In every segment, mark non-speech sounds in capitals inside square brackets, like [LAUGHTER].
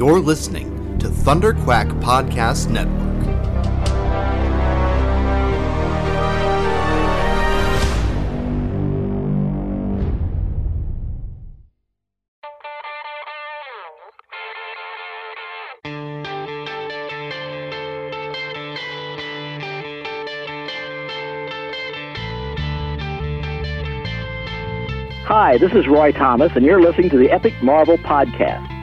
You're listening to Thunder Quack Podcast Network. Hi, this is Roy Thomas, and you're listening to the Epic Marvel Podcast.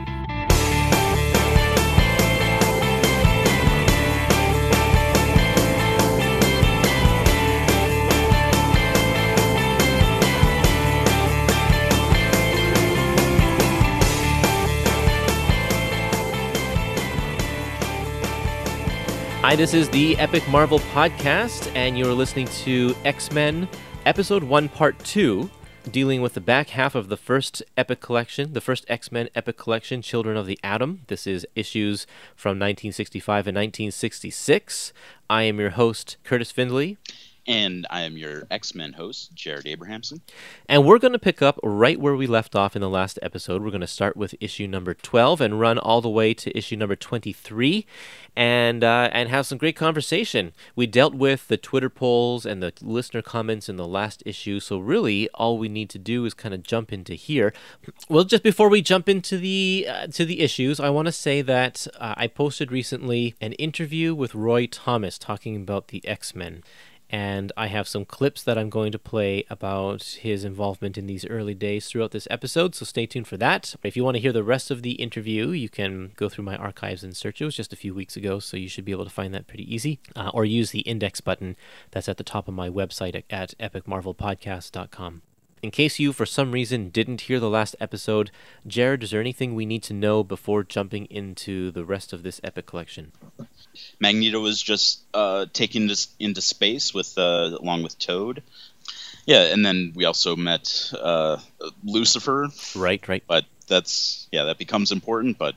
Hi, this is the Epic Marvel Podcast, and you're listening to X Men Episode 1, Part 2, dealing with the back half of the first Epic Collection, the first X Men Epic Collection, Children of the Atom. This is issues from 1965 and 1966. I am your host, Kurtis Findley. And I am your X Men host, Jared Abrahamson. And we're going to pick up right where we left off in the last episode. We're going to start with issue number 12 and run all the way to issue number 23 and, uh, and have some great conversation. We dealt with the Twitter polls and the listener comments in the last issue, so really all we need to do is kind of jump into here. Well, just before we jump into the, uh, to the issues, I want to say that uh, I posted recently an interview with Roy Thomas talking about the X Men and I have some clips that I'm going to play about his involvement in these early days throughout this episode, so stay tuned for that. If you want to hear the rest of the interview, you can go through my archives and search. It was just a few weeks ago, so you should be able to find that pretty easy, uh, or use the index button that's at the top of my website at, at epicmarvelpodcast.com. In case you, for some reason, didn't hear the last episode, Jared, is there anything we need to know before jumping into the rest of this epic collection? Magneto was just uh, taken to, into space with uh, along with Toad. Yeah, and then we also met uh, Lucifer. Right, right. But that's yeah, that becomes important, but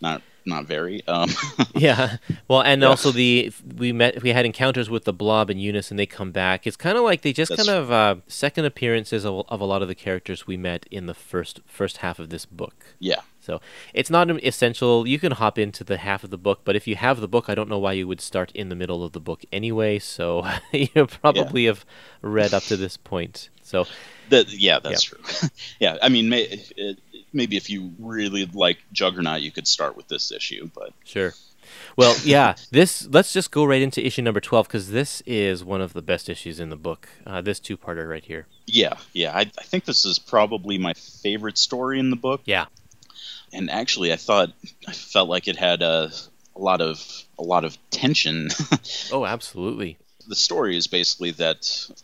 not not very. Um, [LAUGHS] yeah. Well, and Yeah. also the we met we had encounters with the Blob and Unus, and they come back. It's kind of like they just That's- kind of uh, second appearances of, of a lot of the characters we met in the first first half of this book. yeah, So it's not an essential. You can hop into the half of the book, but if you have the book, I don't know why you would start in the middle of the book anyway. So [LAUGHS] you probably have read up to this point. So that yeah, that's true. [LAUGHS] yeah, I mean, may, it, maybe if you really like Juggernaut, you could start with this issue, but Sure. Well, yeah. [LAUGHS] This let's just go right into issue number twelve because this is one of the best issues in the book. Uh, this two-parter right here. yeah, yeah, I, I think this is probably my favorite story in the book. Yeah. and actually i thought i felt like it had a, a lot of a lot of tension [LAUGHS] Oh, absolutely. the story is basically that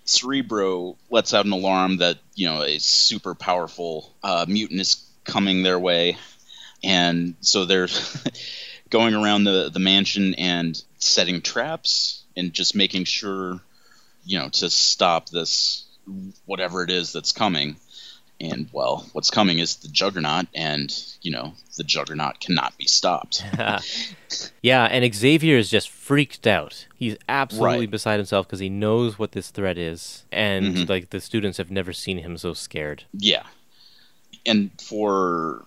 cerebro lets out an alarm that you know a super powerful uh, mutant is coming their way and so they're [LAUGHS] going around the, the mansion and setting traps and just making sure you know to stop this whatever it is that's coming and well what's coming is the juggernaut and you know the juggernaut cannot be stopped [LAUGHS] [LAUGHS] Yeah, and Xavier is just freaked out. He's absolutely Right. beside himself because he knows what this threat is, and Mhm. like the students have never seen him so scared. Yeah, and for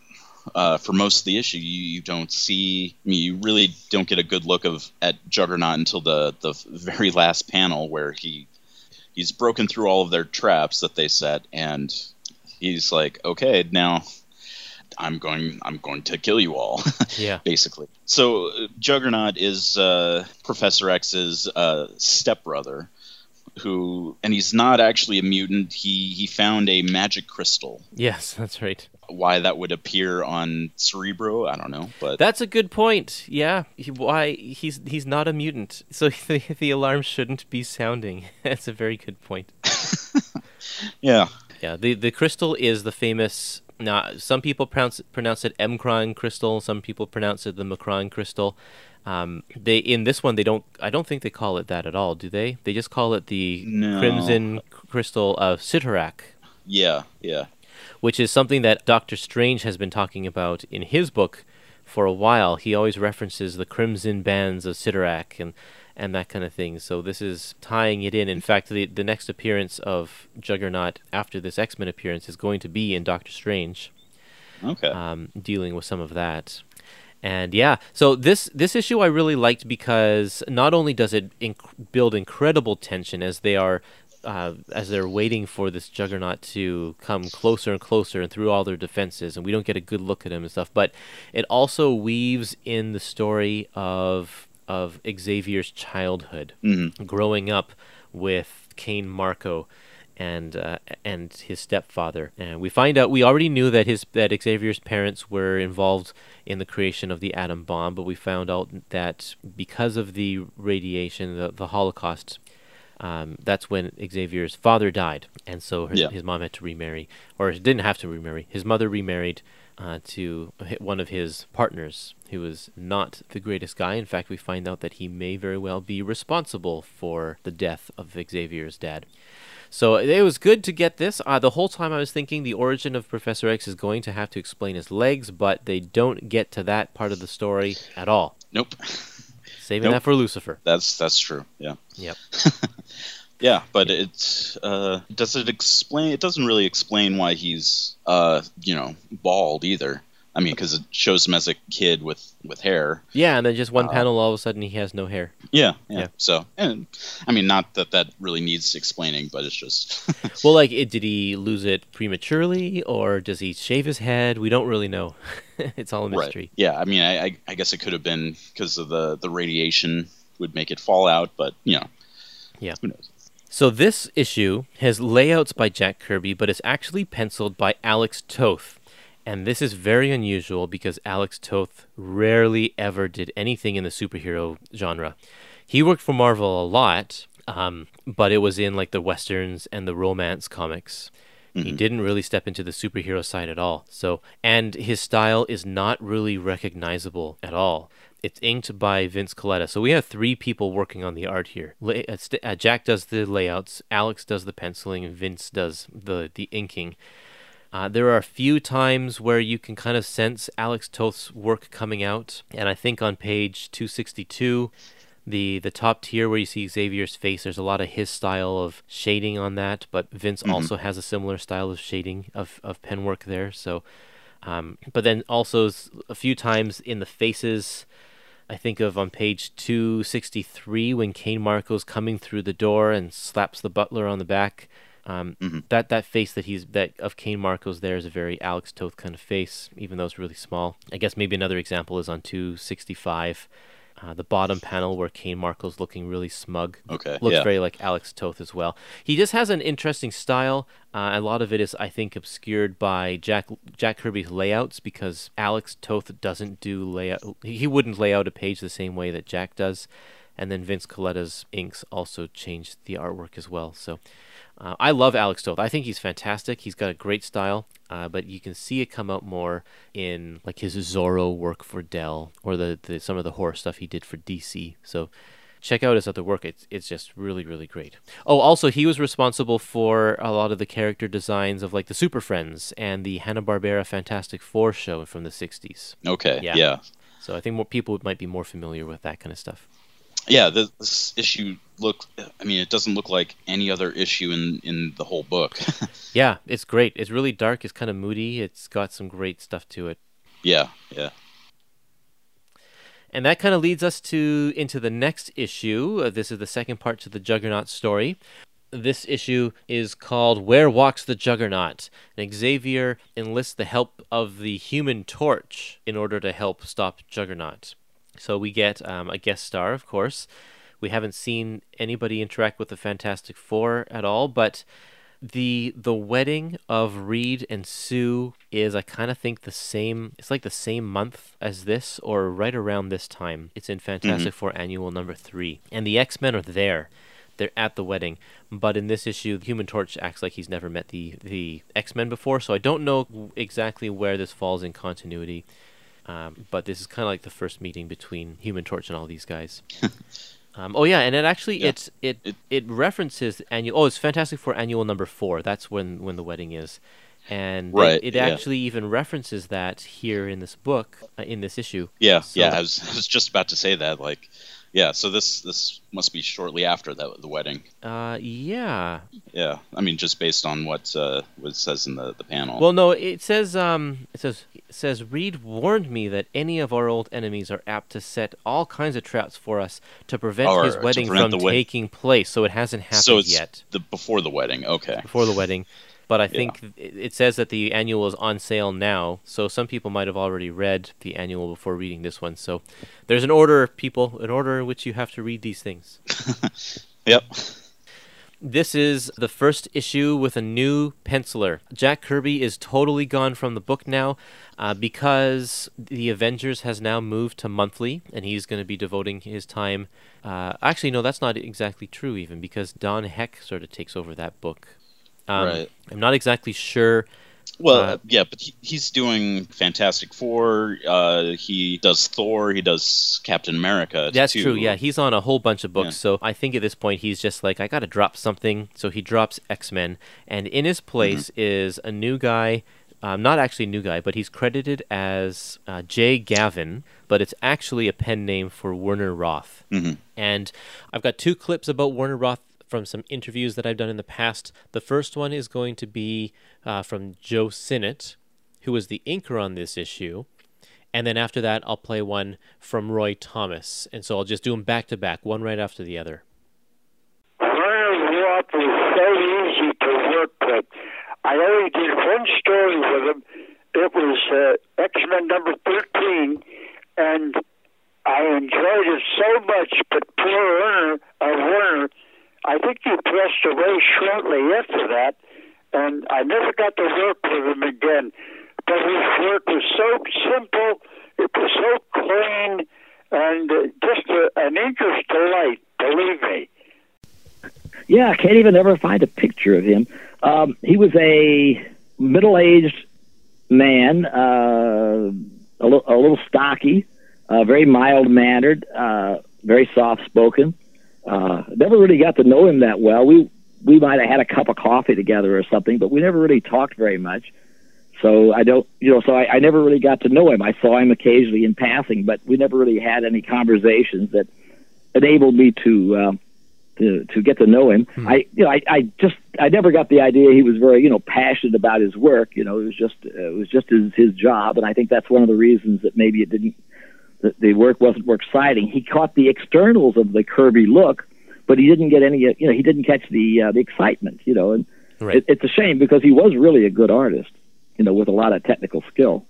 uh, for most of the issue, you, you don't see. I mean, you really don't get a good look of at Juggernaut until the the very last panel where he he's broken through all of their traps that they set, and he's like, okay, now I'm going I'm going to kill you all. [LAUGHS] Yeah. basically. So uh, Juggernaut is uh, Professor X's uh, stepbrother, who, and he's not actually a mutant. He he found a magic crystal. Yes, that's right. Why that would appear on Cerebro, I don't know, but That's a good point. Yeah, he, why he's he's not a mutant, so [LAUGHS] the, the alarm shouldn't be sounding. [LAUGHS] That's a very good point. [LAUGHS] yeah, Yeah, the the crystal is the famous. Now, some people pronounce pronounce it Mcron crystal. Some people pronounce it the Macron crystal. Um, they in this one they don't. I don't think they call it that at all. Do they? They just call it the No. Crimson Crystal of Cyttorak, yeah, yeah, which is something that Doctor Strange has been talking about in his book for a while. He always references the Crimson Bands of Cyttorak and and that kind of thing. So this is tying it in. In fact, the the next appearance of Juggernaut after this X Men appearance is going to be in Doctor Strange, okay, um, dealing with some of that. And yeah, so this this issue I really liked because not only does it inc- build incredible tension as they are uh, as they're waiting for this juggernaut to come closer and closer and through all their defenses, and we don't get a good look at him and stuff. But it also weaves in the story of of Xavier's childhood, Mhm. growing up with Cain Marko and uh, and his stepfather. And we find out we already knew that his that Xavier's parents were involved in the creation of the atom bomb, but we found out that because of the radiation, the, the Holocaust, um, that's when Xavier's father died, and so his, Yeah. his mom had to remarry, or didn't have to remarry. His mother remarried uh, to one of his partners, who was not the greatest guy. In fact, we find out that he may very well be responsible for the death of Xavier's dad. So it was good to get this. Uh, the whole time I was thinking the origin of Professor X is going to have to explain his legs, but they don't get to that part of the story at all. Nope. Saving Nope. that for Lucifer. That's that's true. Yeah. Yep. [LAUGHS] Yeah, but it uh, does it explain? It doesn't really explain why he's uh, you know bald either. I mean, because it shows him as a kid with with hair. Yeah, and then just one Uh, panel, all of a sudden he has no hair. Yeah, yeah. Yeah. So, and I mean, not that that really needs explaining, but it's just [LAUGHS] Well, like, it, did he lose it prematurely, or does he shave his head? We don't really know. [LAUGHS] it's all a mystery. right. Yeah, I mean, I, I, I guess it could have been because of the the radiation would make it fall out, but you know, Yeah. who knows? So this issue has layouts by Jack Kirby, but it's actually penciled by Alex Toth. And this is very unusual because Alex Toth rarely ever did anything in the superhero genre. He worked for Marvel a lot, um, but it was in like the westerns and the romance comics. He didn't really step into the superhero side at all. So, and his style is not really recognizable at all. It's inked by Vince Colletta. So we have three people working on the art here. Uh, uh, Jack does the layouts, Alex does the penciling, and Vince does the the inking. Uh, there are a few times where you can kind of sense Alex Toth's work coming out, and I think on page 262, the the top tier where you see Xavier's face, there's a lot of his style of shading on that, but Vince also has a similar style of shading of of pen work there. So, um, but then also a few times in the faces. I think of on page 263 when Cain Marko's coming through the door and slaps the butler on the back. Um, That that face that he's that of Cain Marko's there is a very Alex Toth kind of face, even though it's really small. I guess maybe another example is on 265, uh, the bottom panel where Cain Marko's looking really smug. Okay, looks yeah. very like Alex Toth as well. He just has an interesting style. Uh, a lot of it is, I think, obscured by Jack Jack Kirby's layouts because Alex Toth doesn't do layout. He he wouldn't lay out a page the same way that Jack does, and then Vince Colletta's inks also changed the artwork as well. So. Uh, I love Alex Toth. I think he's fantastic. He's got a great style, uh, but you can see it come out more in like his Zorro work for Dell or the, the some of the horror stuff he did for DC. So check out his other work. It's it's just really really great. Oh, also he was responsible for a lot of the character designs of like the Super Friends and the Hanna Barbera Fantastic Four show from the '60s. Okay, Yeah. yeah, So I think more people might be more familiar with that kind of stuff. Yeah. This, this issue look. I mean, it doesn't look like any other issue in in the whole book. [LAUGHS] Yeah, it's great. It's really dark. It's kind of moody. It's got some great stuff to it. yeah, yeah. And that kind of leads us to into the next issue. Uh, this is the second part to the Juggernaut story. This issue is called Where Walks the Juggernaut? And Xavier enlists the help of the Human Torch in order to help stop Juggernaut. So we get um, a guest star, of course. We haven't seen anybody interact with the Fantastic Four at all, but the the wedding of Reed and Sue is I kind of think the same it's like the same month as this or right around this time. It's in Fantastic Four annual number 3 and the X-Men are there. They're at the wedding, but in this issue the Human Torch acts like he's never met the the X-Men before, so I don't know exactly where this falls in continuity. Um, but this is kind of like the first meeting between Human Torch and all these guys. [LAUGHS] Um, oh yeah, and it actually Yeah. it, it It- it references annual. Oh, it's Fantastic Four annual number four. That's when when the wedding is, and Right, it yeah. actually even references that here in this book uh, in this issue. Yeah, So- yeah. I was, [LAUGHS] I was just about to say that. Like, Yeah, so this this must be shortly after that the wedding. Uh, yeah. Yeah, I mean just based on what uh, what it says in the, the panel. Well, no, it says um, it says it says Reed warned me that any of our old enemies are apt to set all kinds of traps for us to prevent Or his wedding prevent from wed- taking place. So it hasn't happened so it's yet the before the wedding. Okay. before the wedding. But I think it it says that the annual is on sale now, so some people might have already read the annual before reading this one. So there's an order, people, an order in which you have to read these things. [LAUGHS] Yep. This is the first issue with a new penciler. Jack Kirby is totally gone from the book now uh, because the Avengers has now moved to monthly, and he's going to be devoting his time. Uh, actually, no, that's not exactly true, even because Don Heck sort of takes over that book. Um, Right. I'm not exactly sure. Well, Uh, yeah, but he, he's doing Fantastic Four. Uh, he does Thor. He does Captain America. That's too. true. Yeah, he's on a whole bunch of books. Yeah. So I think at this point he's just like, I got to drop something. So he drops X Men, and in his place Mm-hmm. is a new guy. Um, not actually a new guy, but he's credited as uh, Jay Gavin, but it's actually a pen name for Werner Roth. Mhm. And I've got two clips about Werner Roth from some interviews that I've done in the past. The first one is going to be uh, from Joe Sinnott, who was the inker on this issue. And then after that, I'll play one from Roy Thomas. And so I'll just do them back to back, one right after the other. Werner Roth was so easy to work with. I only did one story with him. It was uh, X Men number 13, and I enjoyed it so much, but poor Werner, uh, Werner, I think he passed away shortly after that, and I never got to work with him again. But his work was so simple, it was so clean, and uh, just a, an interest delight, believe me. Yeah, I can't even ever find a picture of him. Um, he was a middle-aged man, uh, a, a little stocky, uh, very mild-mannered, uh, very soft-spoken. Uh, never really got to know him that well. We we might have had a cup of coffee together or something, but we never really talked very much. So I don't, you know, so I, I never really got to know him. I saw him occasionally in passing, but we never really had any conversations that enabled me to. Uh, to to get to know him. I you know I, I just I never got the idea he was very you know passionate about his work. You know it was just uh, it was just his his job, and I think that's one of the reasons that maybe it didn't that the work wasn't more exciting. He caught the externals of the Kirby look, but he didn't get any uh, you know he didn't catch the uh, the excitement. You know, and Right. it, it's a shame because he was really a good artist. You know, with a lot of technical skill.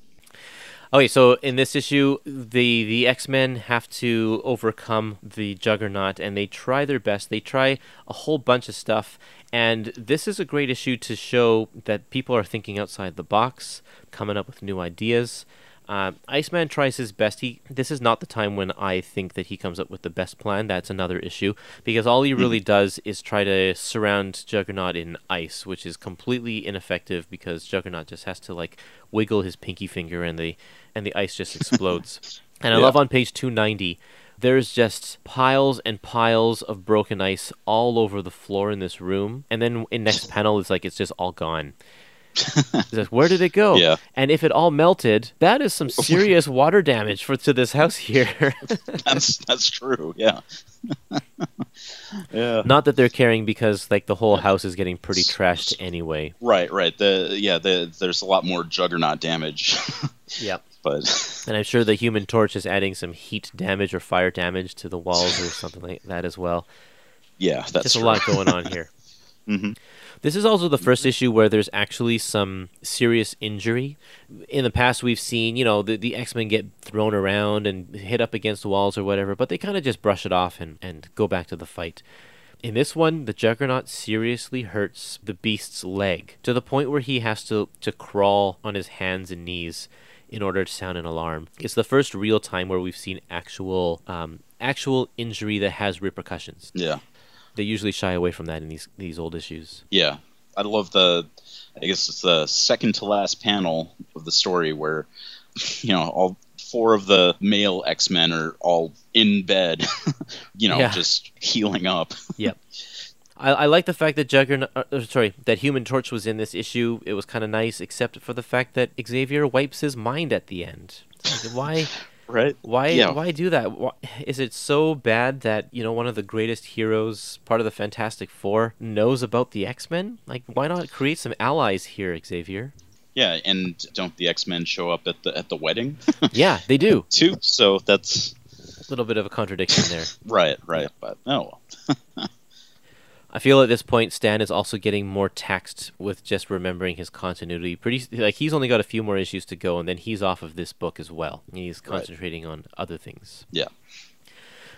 Okay, so in this issue, the the X Men have to overcome the Juggernaut, and they try their best. They try a whole bunch of stuff, and this is a great issue to show that people are thinking outside the box, coming up with new ideas. Uh, Iceman tries his best. He this is not the time when I think that he comes up with the best plan. That's another issue because all he really does is try to surround Juggernaut in ice, which is completely ineffective because Juggernaut just has to like wiggle his pinky finger and the and the ice just explodes. [LAUGHS] and I Yeah. love on page 290 there's just piles and piles of broken ice all over the floor in this room. And then in next [LAUGHS] panel it's like it's just all gone. Where did it go? [LAUGHS] Yeah. And if it all melted, that is some [LAUGHS] serious water damage for to this house here. [LAUGHS] that's that's true. Yeah. yeah. Not that they're caring because like the whole house is getting pretty trashed anyway. Right. Right. The yeah. The there's a lot more juggernaut damage, Yep. but And I'm sure the Human Torch is adding some heat damage or fire damage to the walls or something like that as well. yeah, that's Just a lot going on here. Mhm. This is also the first issue where there's actually some serious injury. In the past, we've seen, you know, the, the X Men get thrown around and hit up against walls or whatever, but they kind of just brush it off and, and go back to the fight. In this one, the Juggernaut seriously hurts the Beast's leg to the point where he has to, to crawl on his hands and knees in order to sound an alarm. It's the first real time where we've seen actual um, actual injury that has repercussions. Yeah. They usually shy away from that in these these old issues. Yeah. I love the. I guess it's the second to last panel of the story where, you know, all four of the male X Men are all in bed, [LAUGHS] you know, Yeah. just healing up. [LAUGHS] Yep. I, I like the fact that Juggernaut, uh, uh, sorry, that Human Torch was in this issue. It was kind of nice, except for the fact that Xavier wipes his mind at the end. Like, why, right? Why Yeah. why do that? Why, is it so bad that, you know, one of the greatest heroes, part of the Fantastic 4 knows about the X-Men? Like why not create some allies here, Xavier? Yeah, and don't the X Men show up at the at the wedding [LAUGHS] yeah, they do. too? So that's A little bit of a contradiction there. [LAUGHS] right, right. But oh well. [LAUGHS] I feel at this point Stan is also getting more taxed with just remembering his continuity. Pretty like he's only got a few more issues to go, and then he's off of this book as well. He's Right. concentrating on other things. Yeah.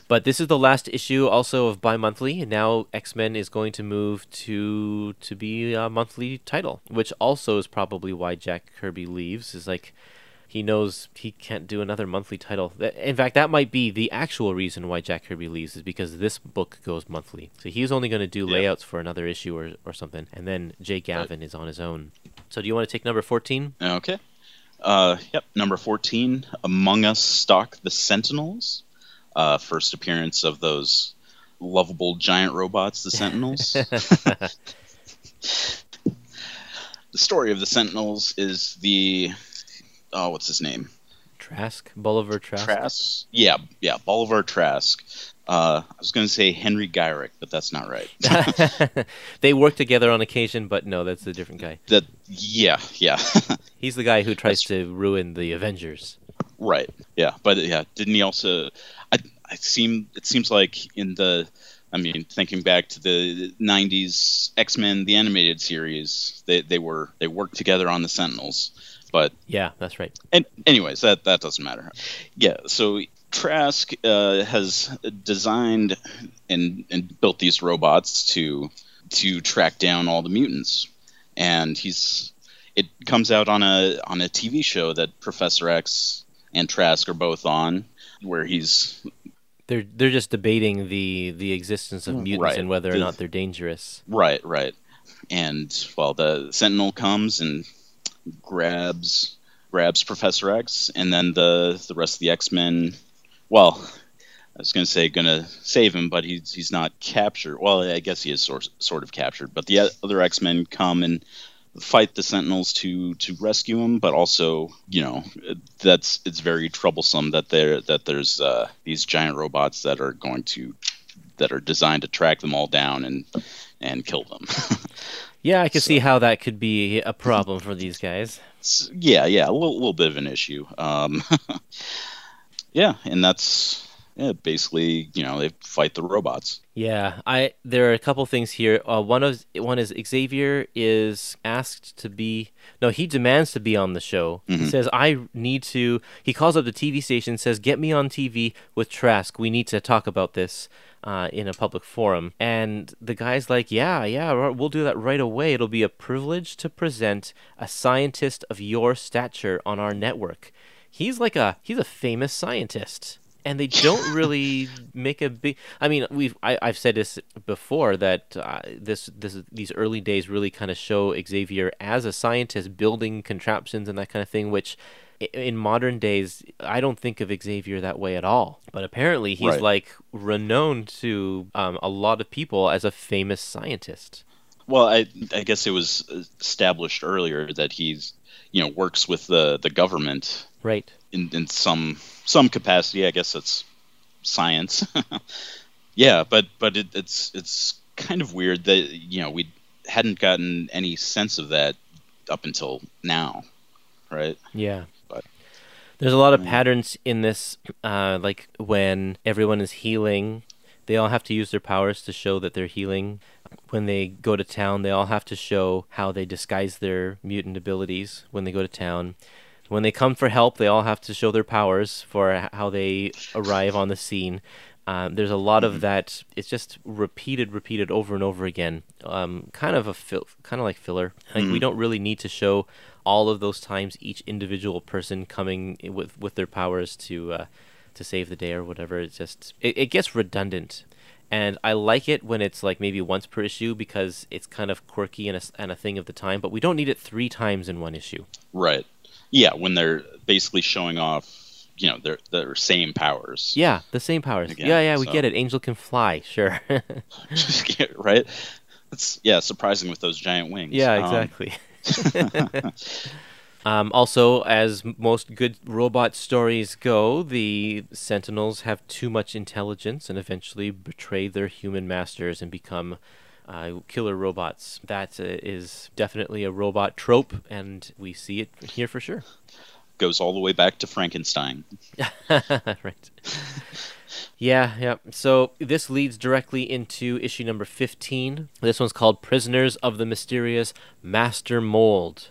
But this is the last issue also of bi-monthly, and now X-Men is going to move to to be a monthly title, which also is probably why Jack Kirby leaves. Is like he knows he can't do another monthly title. In fact, that might be the actual reason why Jack Kirby leaves is because this book goes monthly. So he's only going to do Yeah. layouts for another issue or, or something, and then Jay Gavin is on his own. So do you want to take number fourteen? Okay. Uh, yep. Number fourteen. Among Us stalk the Sentinels. Uh, first appearance of those lovable giant robots, the Sentinels. [LAUGHS] [LAUGHS] the story of the Sentinels is the oh, what's his name? Trask, Bolivar Trask. Trask. Yeah, yeah, Bolivar Trask. Uh, I was going to say Henry Gyrich, but that's not right. [LAUGHS] they work together on occasion, but no, that's a different guy. that yeah, yeah, [LAUGHS] He's the guy who tries to ruin the Avengers. right. Yeah, but yeah, didn't he also? I I seem it seems like in the. I mean, thinking back to the '90s X Men, the animated series, they they were they worked together on the Sentinels, but Yeah, that's right. And anyways, that that doesn't matter. Yeah, so Trask uh, has designed and and built these robots to to track down all the mutants, and he's it comes out on a on a TV show that Professor X and Trask are both on, where he's They're they're just debating the the existence of mutants Right. and whether or not they're dangerous. right, right, and well, the Sentinel comes and grabs grabs Professor X, and then the the rest of the X Men. Well, I was going to say going to save him, but he's he's not captured. Well, I guess he is sort sort of captured. But the other X Men come and fight the Sentinels to to rescue him, but also you know that's it's very troublesome that there that there's uh, these giant robots that are going to that are designed to track them all down and and kill them. [LAUGHS] Yeah, I can see how that could be a problem for these guys. Yeah, yeah, a little, little bit of an issue. Um, [LAUGHS] yeah, and that's yeah, basically you know they fight the robots. Yeah, I there are a couple things here. Uh, one of one is Xavier is asked to be no, he demands to be on the show. He says I need to. He calls up the TV station, says get me on TV with Trask. We need to talk about this uh, in a public forum. And the guy's like, yeah, yeah, we'll do that right away. It'll be a privilege to present a scientist of your stature on our network. He's like a he's a famous scientist and they don't really make a big. I mean, we've I, I've said this before that uh, this this these early days really kind of show Xavier as a scientist building contraptions and that kind of thing, which. In modern days, I don't think of Xavier that way at all. But apparently, he's Right. like renowned to um, a lot of people as a famous scientist. Well, I I guess it was established earlier that he's you know works with the the government Right. In in some some capacity. I guess it's science. [LAUGHS] yeah, but but it, it's it's kind of weird that you know we hadn't gotten any sense of that up until now, right? Yeah. But- There's a lot of patterns in this, uh, like when everyone is healing, they all have to use their powers to show that they're healing. When they go to town, they all have to show how they disguise their mutant abilities when they go to town. When they come for help, they all have to show their powers for how they arrive on the scene. Um, there's a lot of that. It's just repeated, repeated over and over again. Um, kind of a fil- kind of like filler. Like we don't really need to show all of those times each individual person coming with with their powers to uh, to save the day or whatever. It's just it, it gets redundant, and I like it when it's like maybe once per issue because it's kind of quirky and a, and a thing of the time. But we don't need it three times in one issue. Right. Yeah, when they're basically showing off, you know, their their same powers. Yeah, the same powers. Again, yeah, yeah, we so- get it. Angel can fly, sure. [LAUGHS] [LAUGHS] right. It's yeah, surprising with those giant wings. Yeah, Um, exactly. [LAUGHS] Um, also, as most good robot stories go, the Sentinels have too much intelligence and eventually betray their human masters and become uh, killer robots. That uh, is definitely a robot trope, and we see it here for sure. Goes all the way back to Frankenstein. [LAUGHS] right. Yeah, yeah. So this leads directly into issue number 15. This one's called Prisoners of the Mysterious Master Mold.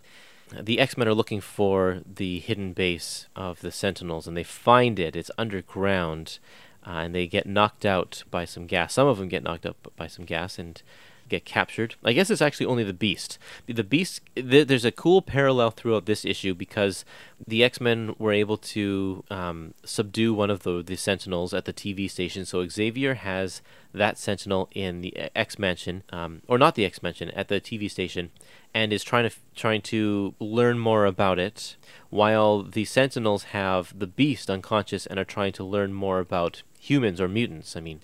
The X Men are looking for the hidden base of the Sentinels, and they find it. It's underground, uh, and they get knocked out by some gas. Some of them get knocked out by some gas and get captured. I guess it's actually only the Beast. The- Beast. Th- there's a cool parallel throughout this issue because the X Men were able to um, subdue one of the the Sentinels at the TV station. So Xavier has that Sentinel in the X Mansion, um, or not the X Mansion, at the TV station, and is trying to trying to learn more about it. While the Sentinels have the Beast unconscious and are trying to learn more about humans or mutants. I mean,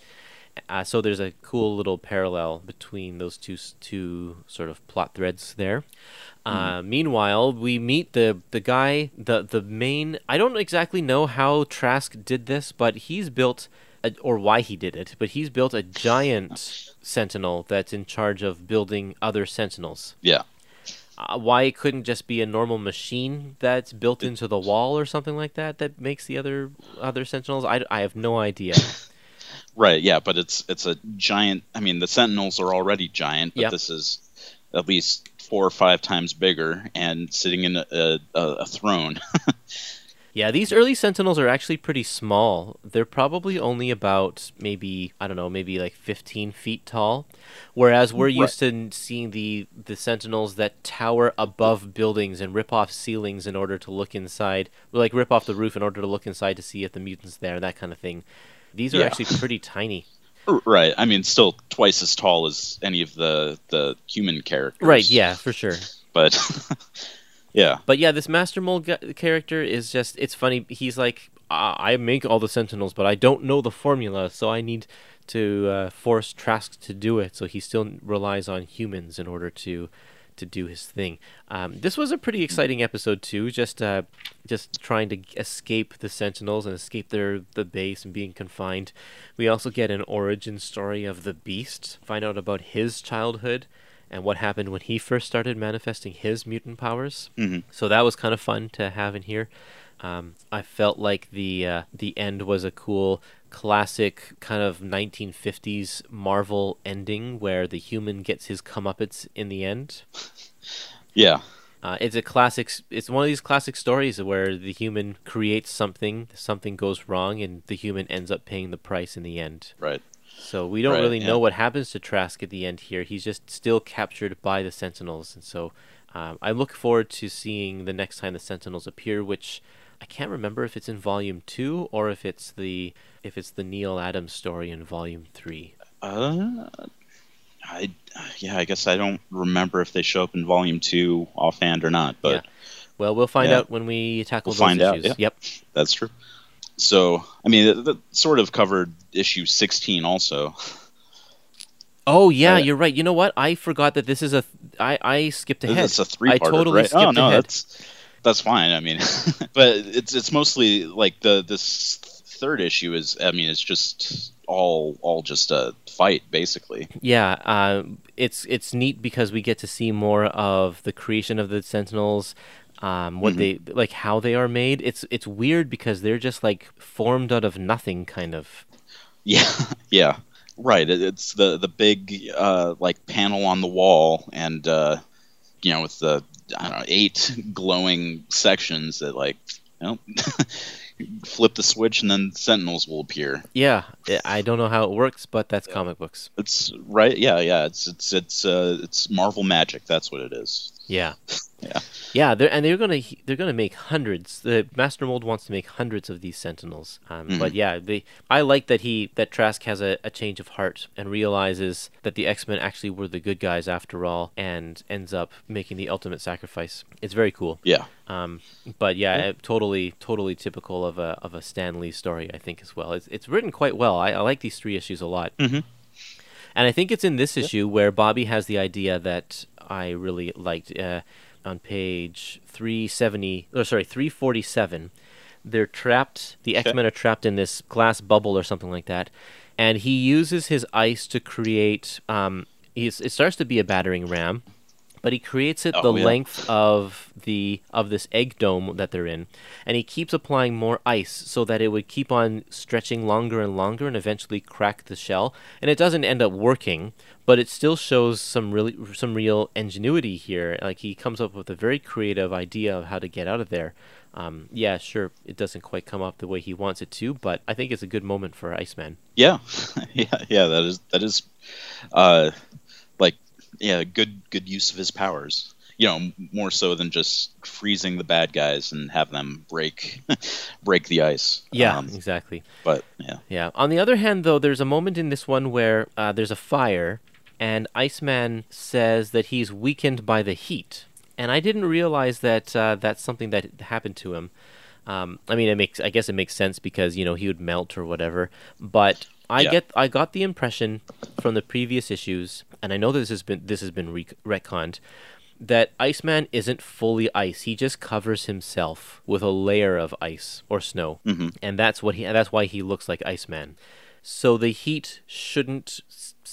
uh, so there's a cool little parallel between those two two sort of plot threads there. Uh, meanwhile, we meet the the guy, the the main. I don't exactly know how Trask did this, but he's built, a, or why he did it, but he's built a giant sentinel that's in charge of building other sentinels. Yeah. Uh, why it couldn't just be a normal machine that's built into the wall or something like that that makes the other other sentinels? I, I have no idea. [LAUGHS] Right, yeah, but it's it's a giant. I mean, the Sentinels are already giant, but Yep. this is at least four or five times bigger and sitting in a, a, a throne. [LAUGHS] Yeah, these early Sentinels are actually pretty small. They're probably only about maybe I don't know, maybe like 15 feet tall, whereas we're used to seeing the the Sentinels that tower above buildings and rip off ceilings in order to look inside, like rip off the roof in order to look inside to see if the mutants there, and that kind of thing. These are Yeah. actually pretty tiny. right. I mean, still twice as tall as any of the the human characters. Right? Yeah, for sure. But [LAUGHS] yeah, But yeah, this Master Mold gu- character is just, it's funny. He's like, "I I make all the Sentinels, but I don't know the formula, so I need to uh, force Trask to do it. So he still relies on humans in order to to do his thing. Um, this was a pretty exciting episode too, just uh, just trying to escape the Sentinels and escape their the base and being confined. We also get an origin story of the Beast, find out about his childhood and what happened when he first started manifesting his mutant powers. Mhm. So that was kind of fun to have in here. Um, I felt like the uh, the end was a cool classic kind of 1950s Marvel ending where the human gets his comeuppance in the end. yeah, Uh, it's a classic. It's one of these classic stories where the human creates something, something goes wrong, and the human ends up paying the price in the end. right. So we don't Right, really yeah. know what happens to Trask at the end here. He's just still captured by the Sentinels, and so um, I look forward to seeing the next time the Sentinels appear, which I can't remember if it's in Volume Two or if it's the if it's the Neal Adams story in Volume Three. Uh, I yeah, I guess I don't remember if they show up in Volume Two offhand or not, but Yeah. Well, we'll find Yeah. out when we tackle We'll those find out, yeah. Yep. that's true. So, I mean, that, that sort of covered issue 16 also. Oh yeah, Uh, you're right. You know what? I forgot that this is a. I I skipped ahead. It's a three I part totally right? skipped oh, no, ahead. that's that's fine. I mean, [LAUGHS] but it's it's mostly like the this third issue is I mean, it's just all all just a fight basically. Yeah, uh, it's it's neat because we get to see more of the creation of the Sentinels, um, what they like, how they are made. It's it's weird because they're just like formed out of nothing, kind of. Yeah, [LAUGHS] yeah, right. It's the the big uh, like panel on the wall, and uh, you know, with the I don't know eight glowing sections that like, [LAUGHS] you know, flip the switch and then sentinels will appear. Yeah, I- don't know how it works, but that's comic books. It's right. Yeah, yeah. It's it's it's uh, it's Marvel magic. That's what it is. Yeah. [LAUGHS] Yeah. Yeah, they're, and they're gonna they're gonna make hundreds. The Master Mold wants to make hundreds of these Sentinels. Um, Mm-hmm. But yeah, they I like that he that Trask has a, a change of heart and realizes that the X Men actually were the good guys after all, and ends up making the ultimate sacrifice. It's very cool. Yeah. Um, but yeah, it- totally totally typical of a of a Stan Lee story, I think as well. It's it's written quite well. I, I like these three issues a lot. Mhm. And I think it's in this issue where Bobby has the idea that I really liked. Uh, on page 370, or sorry, 347. They're trapped, the X Men are trapped in this glass bubble or something like that. And he uses his ice to create, um, he's, it starts to be a battering ram, but he creates it Oh, the yeah. length of the of this egg dome that they're in and he keeps applying more ice so that it would keep on stretching longer and longer and eventually crack the shell and it doesn't end up working but it still shows some really some real ingenuity here like he comes up with a very creative idea of how to get out of there um, yeah sure it doesn't quite come up the way he wants it to but i think it's a good moment for iceman Yeah, [LAUGHS] yeah, yeah. That is that is, uh, yeah, good good use of his powers. You know, more so than just freezing the bad guys and have them break [LAUGHS] break the ice. yeah Um, exactly but yeah, Yeah. On the other hand, though, there's a moment in this one where uh, there's a fire, and Iceman says that he's weakened by the heat. And I didn't realize that uh, that's something that happened to him. Um, I mean, it makes. I guess it makes sense because you know he would melt or whatever. But I Yeah. get. I got the impression from the previous issues, and I know this has been this has been re- retconned, that Iceman isn't fully ice. He just covers himself with a layer of ice or snow, hmm and that's what he. That's why he looks like Iceman. So the heat shouldn't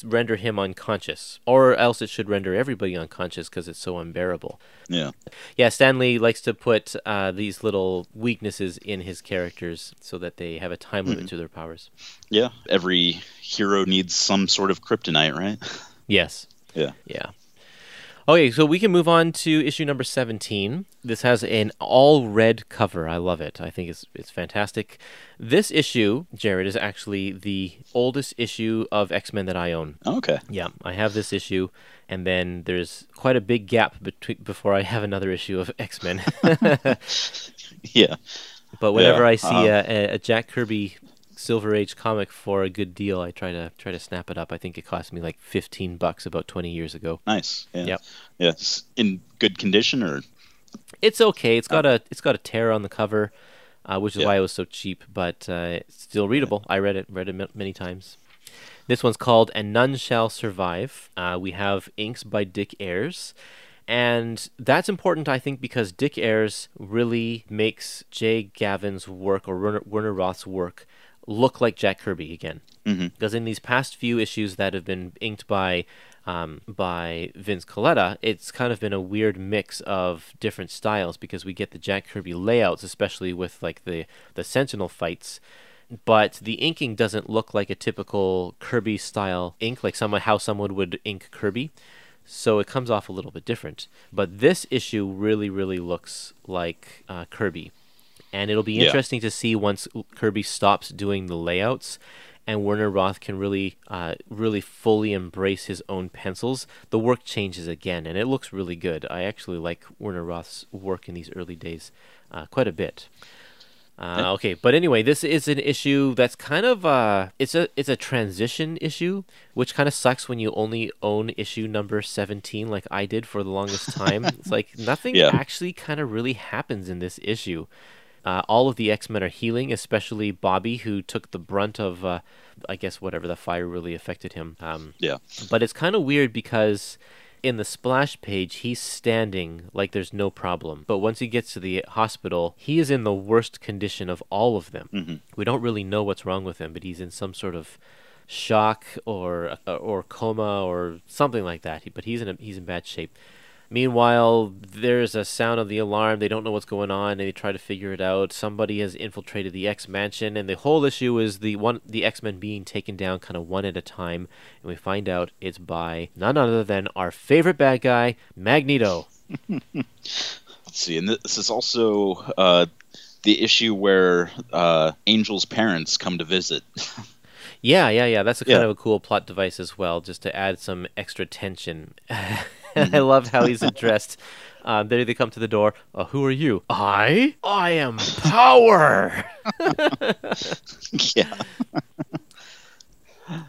render him unconscious, or else it should render everybody unconscious because it's so unbearable. yeah, Yeah, Stan Lee likes to put uh, these little weaknesses in his characters so that they have a time limit to their powers. yeah. Every hero needs some sort of kryptonite, right? Yes. Yeah. Yeah. Okay, so we can move on to issue number 17. This has an all red cover. I love it. I think it's it's fantastic. This issue, Jared, is actually the oldest issue of X-Men that I own. Okay. Yeah, I have this issue and then there's quite a big gap between before I have another issue of X-Men. [LAUGHS] [LAUGHS] Yeah. but whenever Yeah, I see um, a, a, a Jack Kirby Silver Age comic for a good deal, I try to try to snap it up. I think it cost me like 15 bucks about 20 years ago. Nice. Yeah. Yep. Yes. In good condition, or It's okay. It's got a it's got a tear on the cover, uh, which is Yeah. why it was so cheap, but uh, it's still readable. I read it read it ma- many times. This one's called "And None Shall Survive." Uh, we have inks by Dick Ayers, and that's important, I think, because Dick Ayers really makes Jay Gavin's work or Werner, Werner Roth's work look like Jack Kirby again. Mhm. Because in these past few issues that have been inked by um, by Vince Colletta, it's kind of been a weird mix of different styles because we get the Jack Kirby layouts, especially with like the the Sentinel fights, but the inking doesn't look like a typical Kirby style ink, like someone how someone would ink Kirby. So it comes off a little bit different. But this issue really, really looks like uh, Kirby, and it'll be Yeah. interesting to see once Kirby stops doing the layouts and Werner Roth can really, uh, really fully embrace his own pencils, the work changes again, and it looks really good. I actually like Werner Roth's work in these early days uh, quite a bit. Uh, okay, but anyway, this is an issue that's kind of uh, it's a it's a transition issue, which kind of sucks when you only own issue number seventeen, like I did for the longest time. [LAUGHS] it's like nothing Yeah. actually kind of really happens in this issue. Uh, all of the X Men are healing, especially Bobby, who took the brunt of, uh, I guess, whatever the fire really affected him. Um, yeah. but it's kind of weird because in the splash page, he's standing like there's no problem. But once he gets to the hospital, he is in the worst condition of all of them. Mhm. We don't really know what's wrong with him, but he's in some sort of shock or or coma or something like that. But he's in a, he's in bad shape. Meanwhile, there's a sound of the alarm. They don't know what's going on, and they try to figure it out. Somebody has infiltrated the X Mansion, and the whole issue is the one the X Men being taken down, kind of one at a time. And we find out it's by none other than our favorite bad guy, Magneto. [LAUGHS] Let's see, and this is also uh, the issue where uh, Angel's parents come to visit. [LAUGHS] Yeah, yeah, yeah. That's a kind Yeah. of a cool plot device as well, just to add some extra tension. [LAUGHS] [LAUGHS] I love how he's addressed. Um, there they come to the door. Uh, who are you? I? I am Power. [LAUGHS] yeah, [LAUGHS]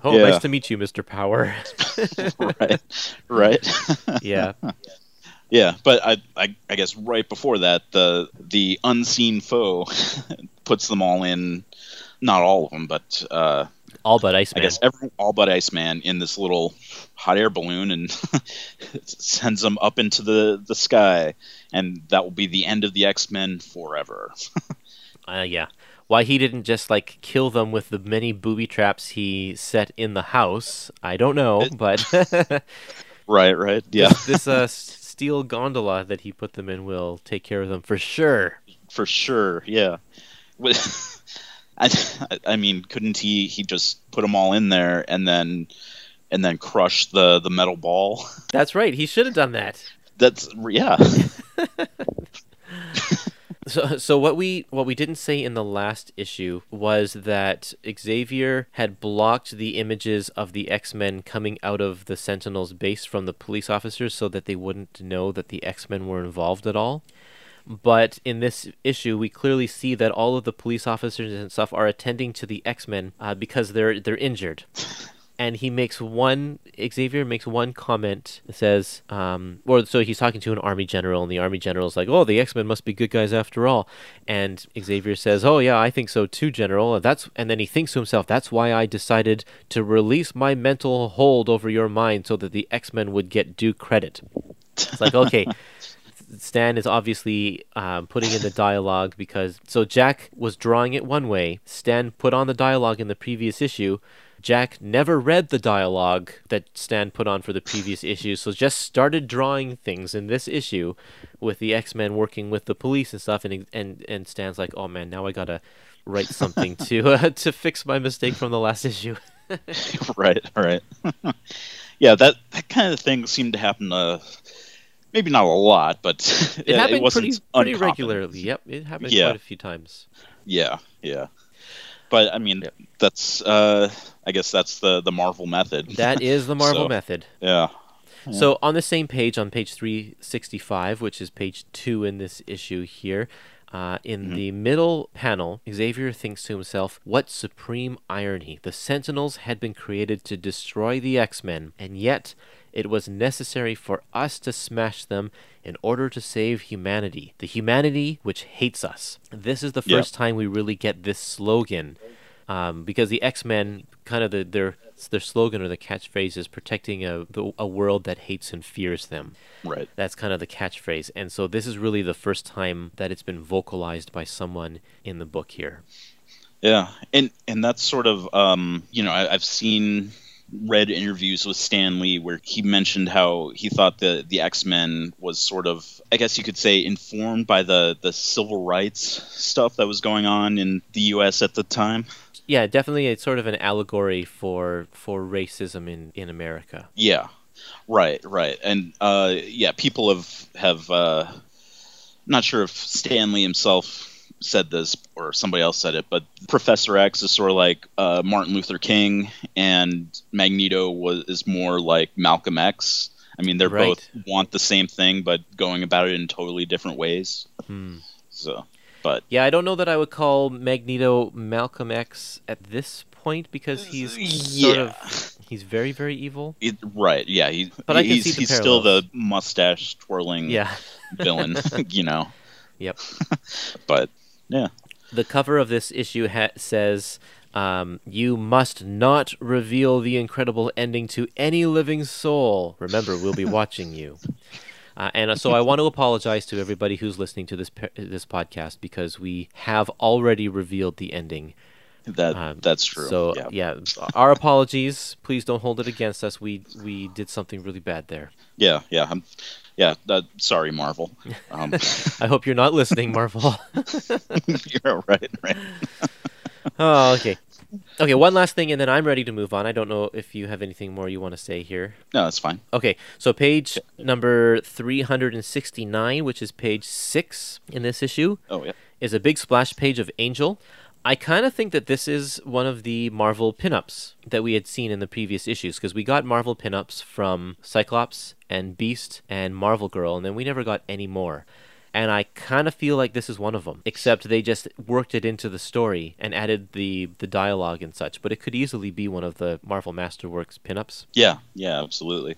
Oh, Yeah. nice to meet you, Mr. Power. right, right. yeah. yeah, but I, I, I guess right before that, the the unseen foe puts them all in not all of them, but uh, All but I guess every, all but Iceman in this little hot air balloon and [LAUGHS] sends them up into the, the sky, and that will be the end of the X Men forever. [LAUGHS] Uh, yeah. Why he didn't just like kill them with the many booby traps he set in the house, I don't know. But [LAUGHS] right, right, yeah, this, this uh, steel gondola that he put them in will take care of them for sure. for sure, yeah. I, I mean, couldn't he? He just put them all in there and then and then crush the the metal ball. [LAUGHS] That's right. He should have done that. That's yeah, [LAUGHS] So, so what we what we didn't say in the last issue was that Xavier had blocked the images of the X Men coming out of the Sentinels' base from the police officers, so that they wouldn't know that the X Men were involved at all. But in this issue, we clearly see that all of the police officers and stuff are attending to the X Men uh, because they're they're injured. And he makes one. Xavier makes one comment. Says, um, or so he's talking to an army general, and the army general's like, "Oh, the X Men must be good guys after all." And Xavier says, "Oh yeah, I think so too, General." And that's and then he thinks to himself, "That's why I decided to release my mental hold over your mind, so that the X Men would get due credit." It's like, okay, [LAUGHS] Stan is obviously um, putting in the dialogue because so Jack was drawing it one way. Stan put on the dialogue in the previous issue. Jack never read the dialogue that Stan put on for the previous issue, so just started drawing things in this issue with the X Men working with the police and stuff. And and and Stan's like, "Oh man, now I gotta write something to uh, [LAUGHS] to fix my mistake from the last issue." [LAUGHS] [LAUGHS] right, right. yeah, that that kind of thing seemed to happen. Uh, maybe not a lot, but [LAUGHS] It happened wasn't pretty pretty uncommon. regularly. Yep, it happened Yeah. quite a few times. Yeah, yeah. But I mean, Yep. that's uh, I guess that's the the Marvel method. That is the [LAUGHS] Marvel So- method. yeah, So on the same page, on page 365, which is page two in this issue here, uh, in the middle panel, Xavier thinks to himself, What supreme irony! The Sentinels had been created to destroy the X Men, and yet it was necessary for us to smash them in order to save humanity. The humanity which hates us. This is the Yeah. first time we really get this slogan um, because the X Men kind of the, their their slogan or the catchphrase is protecting a the, a world that hates and fears them. right. That's kind of the catchphrase, and so this is really the first time that it's been vocalized by someone in the book here. Yeah, and and that's sort of um, you know I, I've seen read interviews with Stan Lee where he mentioned how he thought the the X Men was sort of I guess you could say informed by the the civil rights stuff that was going on in the U.S. at the time. Yeah, definitely, it's sort of an allegory for for racism in in America. Yeah, right, right, and uh, yeah, people have have uh, not sure if Stan Lee himself said this or somebody else said it, but Professor X is sort of like uh, Martin Luther King, and Magneto was is more like Malcolm X. I mean, they're Right. both want the same thing, but going about it in totally different ways. Hmm. So, but Yeah, I don't know that I would call Magneto Malcolm X at this point because he's sort yeah. of he's very very evil. it, right, yeah, he, But I can he's see the he's still the mustache twirling Yeah. villain, [LAUGHS] you know. Yep. [LAUGHS] But yeah. The cover of this issue ha- says, um, "You must not reveal the incredible ending to any living soul. Remember, we'll be watching you." Uh, and uh, so I want to apologize to everybody who's listening to this this podcast because we have already revealed the ending. That Um, that's true. So yeah. yeah, our apologies. Please don't hold it against us. We we did something really bad there. yeah, yeah, I'm, yeah. Uh, sorry, Marvel. Um, [LAUGHS] I hope you're not listening, Marvel. [LAUGHS] you're right, right. [LAUGHS] oh, okay. Okay, one last thing, and then I'm ready to move on. I don't know if you have anything more you want to say here. No, that's fine. Okay, so page number 369, which is page 6 in this issue, Oh yeah, is a big splash page of Angel. I kind of think that this is one of the Marvel pinups that we had seen in the previous issues because we got Marvel pinups from Cyclops and Beast and Marvel Girl, and then we never got any more. And I kind of feel like this is one of them, except they just worked it into the story and added the the dialogue and such. But it could easily be one of the Marvel Masterworks pinups. yeah, yeah, absolutely.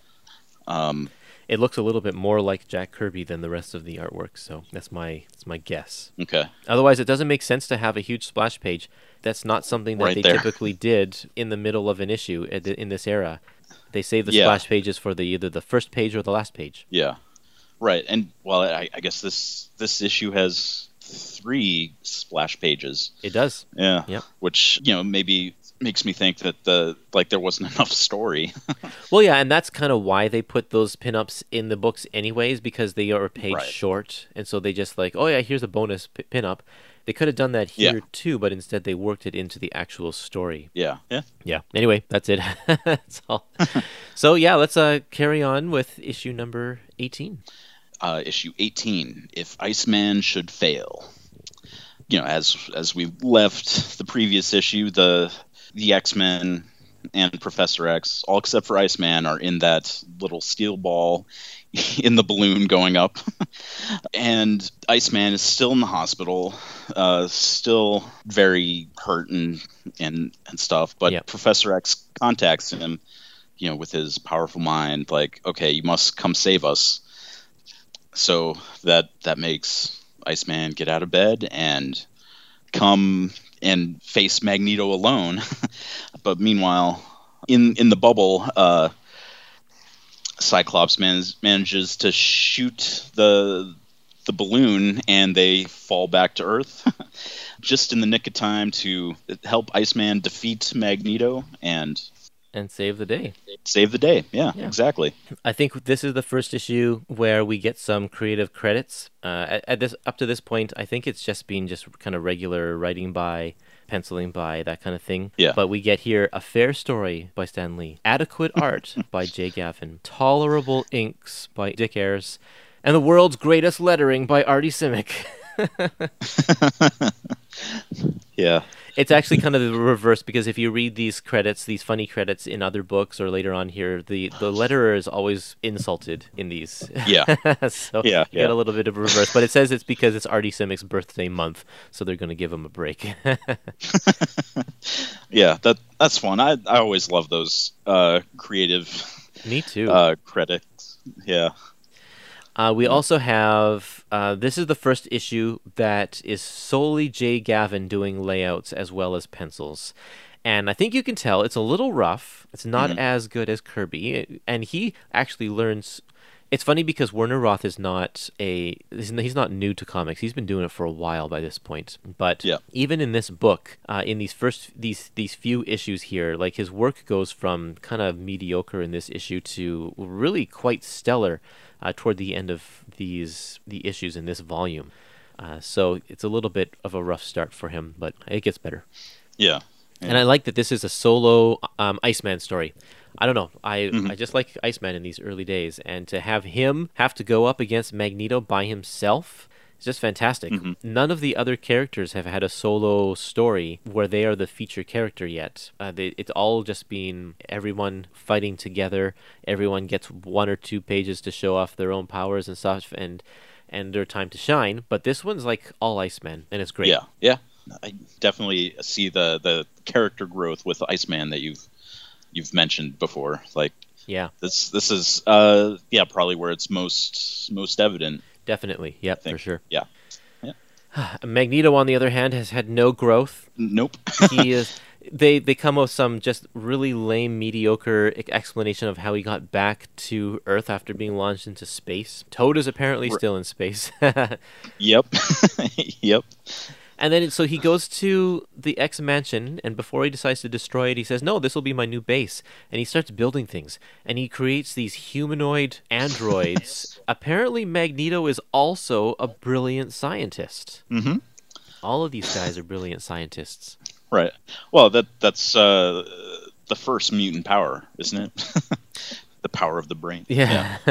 Um, it looks a little bit more like Jack Kirby than the rest of the artwork. So that's my that's my guess. Okay. Otherwise, it doesn't make sense to have a huge splash page. That's not something that Right they there. typically did in the middle of an issue uh, in this era. They save the Yeah. splash pages for the either the first page or the last page. Yeah. Right. And well, I, I guess this this issue has three splash pages. It does. Yeah. Yep. Which you know maybe makes me think that the like there wasn't [LAUGHS] enough story. [LAUGHS] Well, yeah, and that's kind of why they put those pinups in the books, anyways, because they are a page Right. short, and so they just like, oh yeah, here's a bonus p- pinup. They could have done that Yeah. here too, but instead they worked it into the actual story. yeah. Yeah. Yeah. Anyway, that's it. [LAUGHS] that's all. so yeah, let's uh carry on with issue number eighteen. uh, issue 18 if iceman should fail you know as as we left the previous issue the the x-men and professor x all except for iceman are in that little steel ball [LAUGHS] in the balloon going up. [LAUGHS] And iceman is still in the hospital uh, still very hurt and and, and stuff. But Yep. professor x contacts him you know with his powerful mind like okay you must come save us. So that that makes Iceman get out of bed and come and face Magneto alone. [LAUGHS] but meanwhile, in in the bubble, uh, Cyclops man- manages to shoot the the balloon, and they fall back to Earth. [LAUGHS] Just in the nick of time to help Iceman defeat Magneto and And save the day. save the day. Yeah, Yeah. exactly. I think this is the first issue where we get some creative credits. Uh, at, at this up to this point, I think it's just been just kind of regular writing by, penciling by, that kind of thing. Yeah. But we get here a fair story by Stan Lee, adequate art [LAUGHS] by Jay Gavin, tolerable inks by Dick Ayers, and the world's greatest lettering by Artie Simek. [LAUGHS] [LAUGHS] Yeah. It's actually kind of the reverse because if you read these credits, these funny credits in other books or later on here, the the letterer is always insulted in these. Yeah. [LAUGHS] so Yeah, you yeah. get a little bit of a reverse, but it says it's because it's Artie Simek's birthday month, so they're going to give him a break. [LAUGHS] Yeah, that that's fun. I I always love those uh, creative Me too. uh, critics. Yeah. Uh, we also have uh, this is the first issue that is solely Jay Gavin doing layouts as well as pencils. And I think you can tell it's a little rough. It's not as good as Kirby. And he actually learns. It's funny because Werner Roth is not a he's he's not new to comics. He's been doing it for a while by this point. But Yeah. even in this book, uh, in these first these these few issues here, like his work goes from kind of mediocre in this issue to really quite stellar uh, toward the end of these the issues in this volume. Uh, so it's a little bit of a rough start for him, but it gets better. Yeah. And I like that this is a solo um, Iceman story. I don't know. I I just like Iceman in these early days, and to have him have to go up against Magneto by himself is just fantastic. None of the other characters have had a solo story where they are the feature character yet. Uh, they, it's all just been everyone fighting together. Everyone gets one or two pages to show off their own powers and stuff, and and their time to shine. But this one's like all Iceman, and it's great. Yeah. Yeah. I definitely see the the character growth with Iceman that you've you've mentioned before. Like yeah, this this is uh yeah probably where it's most most evident. Definitely. Yep, for sure. Yeah. [SIGHS] Magneto, on the other hand, has had no growth. Nope. He [LAUGHS] is. They they come with some just really lame, mediocre explanation of how he got back to Earth after being launched into space. Toad is apparently still in space, [LAUGHS] yep. [LAUGHS] yep. And then so he goes to the X mansion, and before he decides to destroy it, he says, "No, this will be my new base," and he starts building things, and he creates these humanoid androids. [LAUGHS] apparently, Magneto is also a brilliant scientist. Mm-hmm. All of these guys are brilliant scientists. Right. Well, that that's uh the first mutant power, isn't it? [LAUGHS] the power of the brain. Yeah. [LAUGHS]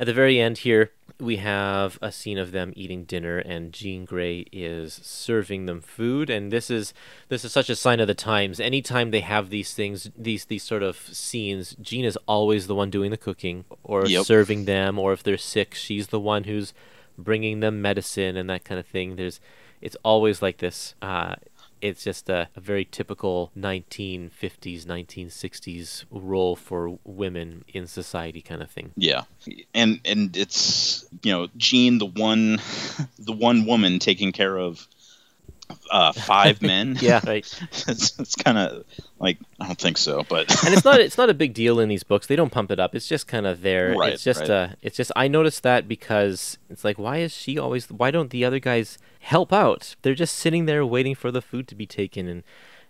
At the very end here, we have a scene of them eating dinner, and Jean Grey is serving them food. And this is this is such a sign of the times. Anytime they have these things, these these sort of scenes, Jean is always the one doing the cooking or Yep. serving them, or if they're sick, she's the one who's bringing them medicine and that kind of thing. There's, it's always like this. Uh, it's just a, a very typical 1950s, 1960s role for women in society kind of thing. Yeah, and and it's you know Jean, the one, [LAUGHS] the one woman taking care of uh, five [LAUGHS] men. Yeah, right. [LAUGHS] it's, it's kind of like I don't think so, but and it's not it's not a big deal in these books. They don't pump it up. It's just kind of there. Right, it's just right. uh it's just I noticed that because it's like why is she always why don't the other guys help out? They're just sitting there waiting for the food to be taken and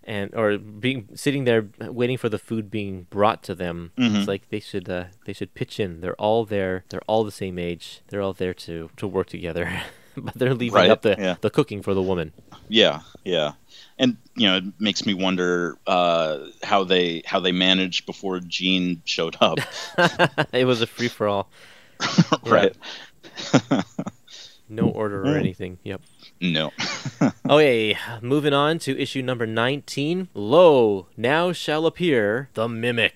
and or being sitting there waiting for the food being brought to them. Mm-hmm. It's like they should uh, they should pitch in. They're all there. They're all the same age. They're all there to to work together. [LAUGHS] [LAUGHS] but they're leaving Right, up the yeah. the cooking for the woman. yeah, yeah, and you know it makes me wonder uh, how they how they managed before Jean showed up, [LAUGHS] [LAUGHS] it was a free for all. right? No order or anything. Yep. No, Okay, moving on to issue number 19. Lo, now shall appear the Mimic.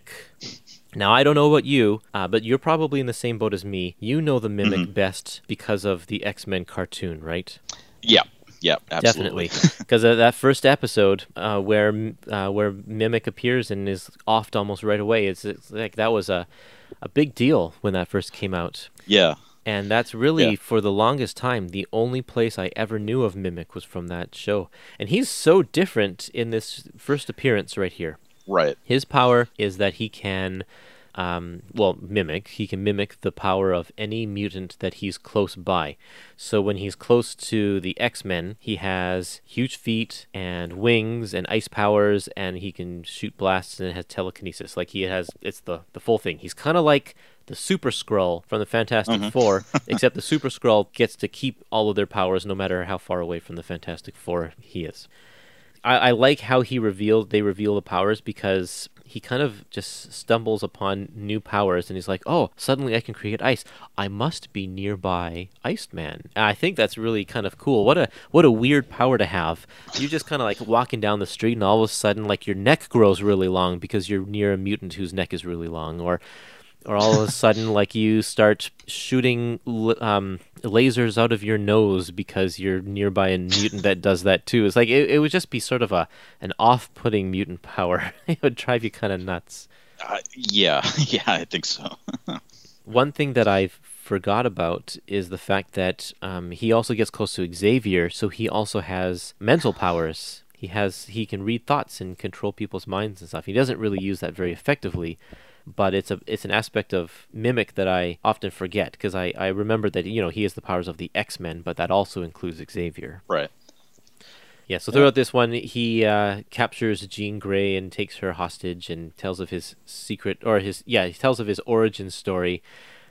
Now, I don't know about you, uh, but you're probably in the same boat as me. You know the Mimic best because of the X Men cartoon, right? yeah, yeah, absolutely. Definitely. Because uh, that first episode uh, where uh, where Mimic appears and is offed almost right away, it's, it's like that was a, a big deal when that first came out. Yeah, And that's really, Yeah. for the longest time, the only place I ever knew of Mimic was from that show. And he's so different in this first appearance right here. Right. His power is that he can, um, well, mimic. He can mimic the power of any mutant that he's close by. So when he's close to the X Men, he has huge feet and wings and ice powers, and he can shoot blasts and has telekinesis. Like he has, it's the the full thing. He's kind of like the Super Skrull from the Fantastic Four, [LAUGHS] except the Super Skrull gets to keep all of their powers no matter how far away from the Fantastic Four he is. I, I like how he revealed they reveal the powers because he kind of just stumbles upon new powers and he's like, "Oh, suddenly I can create ice. I must be nearby Iceman." And I think that's really kind of cool. What a what a weird power to have. You're just kind of like walking down the street and all of a sudden like your neck grows really long because you're near a mutant whose neck is really long or or all of a sudden [LAUGHS] like you start shooting um, lasers out of your nose because you're nearby a mutant that does that too. It's like it, it would just be sort of a an off-putting mutant power. [LAUGHS] it would drive you kind of nuts. Uh, yeah, [LAUGHS] yeah, I think so. One thing that I forgot about is the fact that um, he also gets close to Xavier, so he also has mental powers. He has he can read thoughts and control people's minds and stuff. He doesn't really use that very effectively, but it's a it's an aspect of mimic that I often forget because I I remember that you know he has the powers of the X Men, but that also includes Xavier. right. Yeah, so throughout this one, he uh, captures Jean Grey and takes her hostage and tells of his secret, or his, yeah, he tells of his origin story.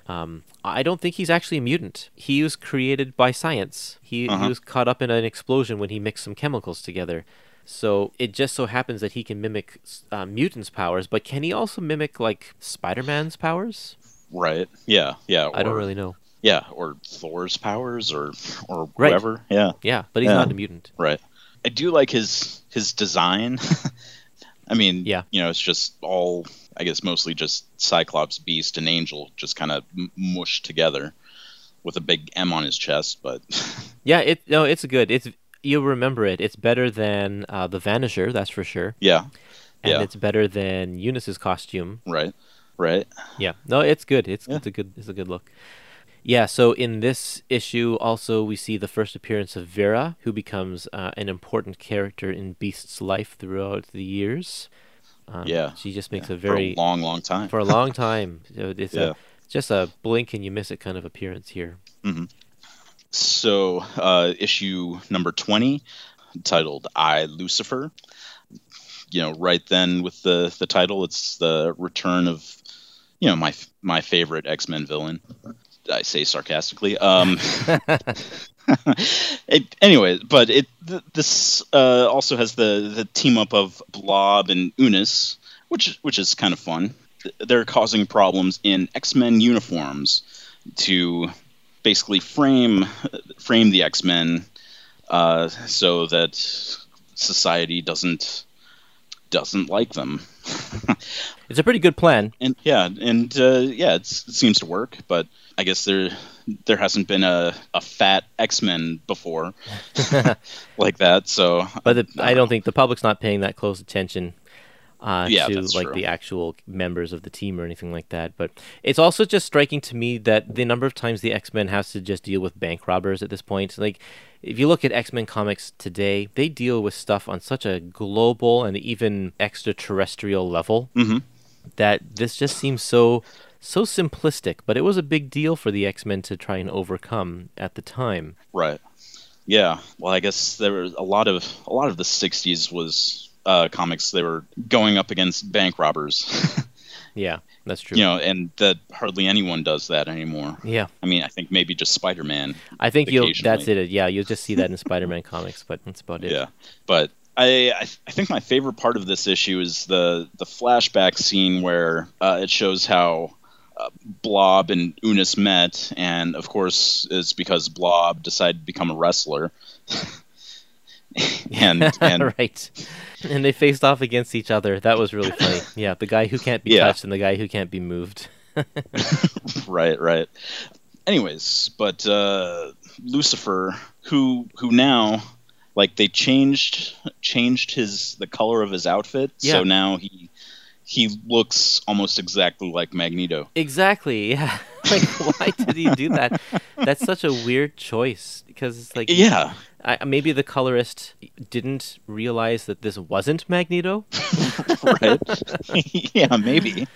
Um, I don't think he's actually a mutant. He was created by science. He, Uh-huh. he was caught up in an explosion when he mixed some chemicals together. So it just so happens that he can mimic uh, mutants' powers, but can he also mimic, like, Spider Man's powers? Right. Yeah. Yeah. I don't really know. Yeah, or Thor's powers, or or Right. whoever. Yeah. Yeah, but he's Yeah. not a mutant. Right. I do like his his design. [LAUGHS] I mean, Yeah. you know, it's just all I guess mostly just Cyclops, Beast, and Angel just kind of m- mushed together with a big M on his chest. But [LAUGHS] Yeah, it no, it's good. It's you'll remember it. It's better than uh, the Vanisher, that's for sure. yeah, and Yeah. it's better than Unus's costume. right, right. Yeah, no, it's good. It's Yeah. it's a good it's a good look. Yeah, so in this issue, also we see the first appearance of Vera, who becomes uh, an important character in Beast's life throughout the years. Um, Yeah. she just makes Yeah, a very for a long, long time. for a long [LAUGHS] time. So It's a just a blink and you miss it kind of appearance here. So, uh, issue number 20, titled I, Lucifer. You know, right then with the, the title, it's the return of, you know, my my favorite X Men villain. I say sarcastically. Um, [LAUGHS] it, anyway, but it th- this uh, also has the, the team up of Blob and Unus, which which is kind of fun. They're causing problems in X Men uniforms to basically frame frame the X Men uh, so that society doesn't doesn't like them. [LAUGHS] It's a pretty good plan. and yeah, and uh, yeah, it's, it seems to work. But I guess there there hasn't been a, a fat X Men before [LAUGHS] [LAUGHS] like that. So, But the, I don't think the public's not paying that close attention uh, Yeah, to like true. the actual members of the team or anything like that. But it's also just striking to me that the number of times the X Men has to just deal with bank robbers at this point. Like, if you look at X Men comics today, they deal with stuff on such a global and even extraterrestrial level Mhm. that this just seems so so simplistic. But it was a big deal for the X Men to try and overcome at the time. Right. Yeah. Well, I guess there was a lot of a lot of the '60s was uh, comics. They were going up against bank robbers, [LAUGHS] Yeah, that's true. you know, and that hardly anyone does that anymore. yeah. I mean, I think maybe just Spider-Man. I think you'll. That's it. Yeah, you'll just see that in Spider-Man [LAUGHS] comics, but that's about it. Yeah. But I, I I think my favorite part of this issue is the the flashback scene where uh, it shows how. Uh, Blob and Unus met, and of course, it's because Blob decided to become a wrestler. [LAUGHS] [LAUGHS] and [LAUGHS] and right. And they faced off against each other. That was really funny. Yeah, the guy who can't be Yeah. touched and the guy who can't be moved. [LAUGHS] right, right. Anyways, but uh, Lucifer, who who now like they changed changed his the color of his outfit, Yeah. so now he he looks almost exactly like Magneto. Exactly. Yeah. Like, why did he do that? That's such a weird choice because it's like, Yeah, I, maybe the colorist didn't realize that this wasn't Magneto. [LAUGHS] right. [LAUGHS] yeah, maybe.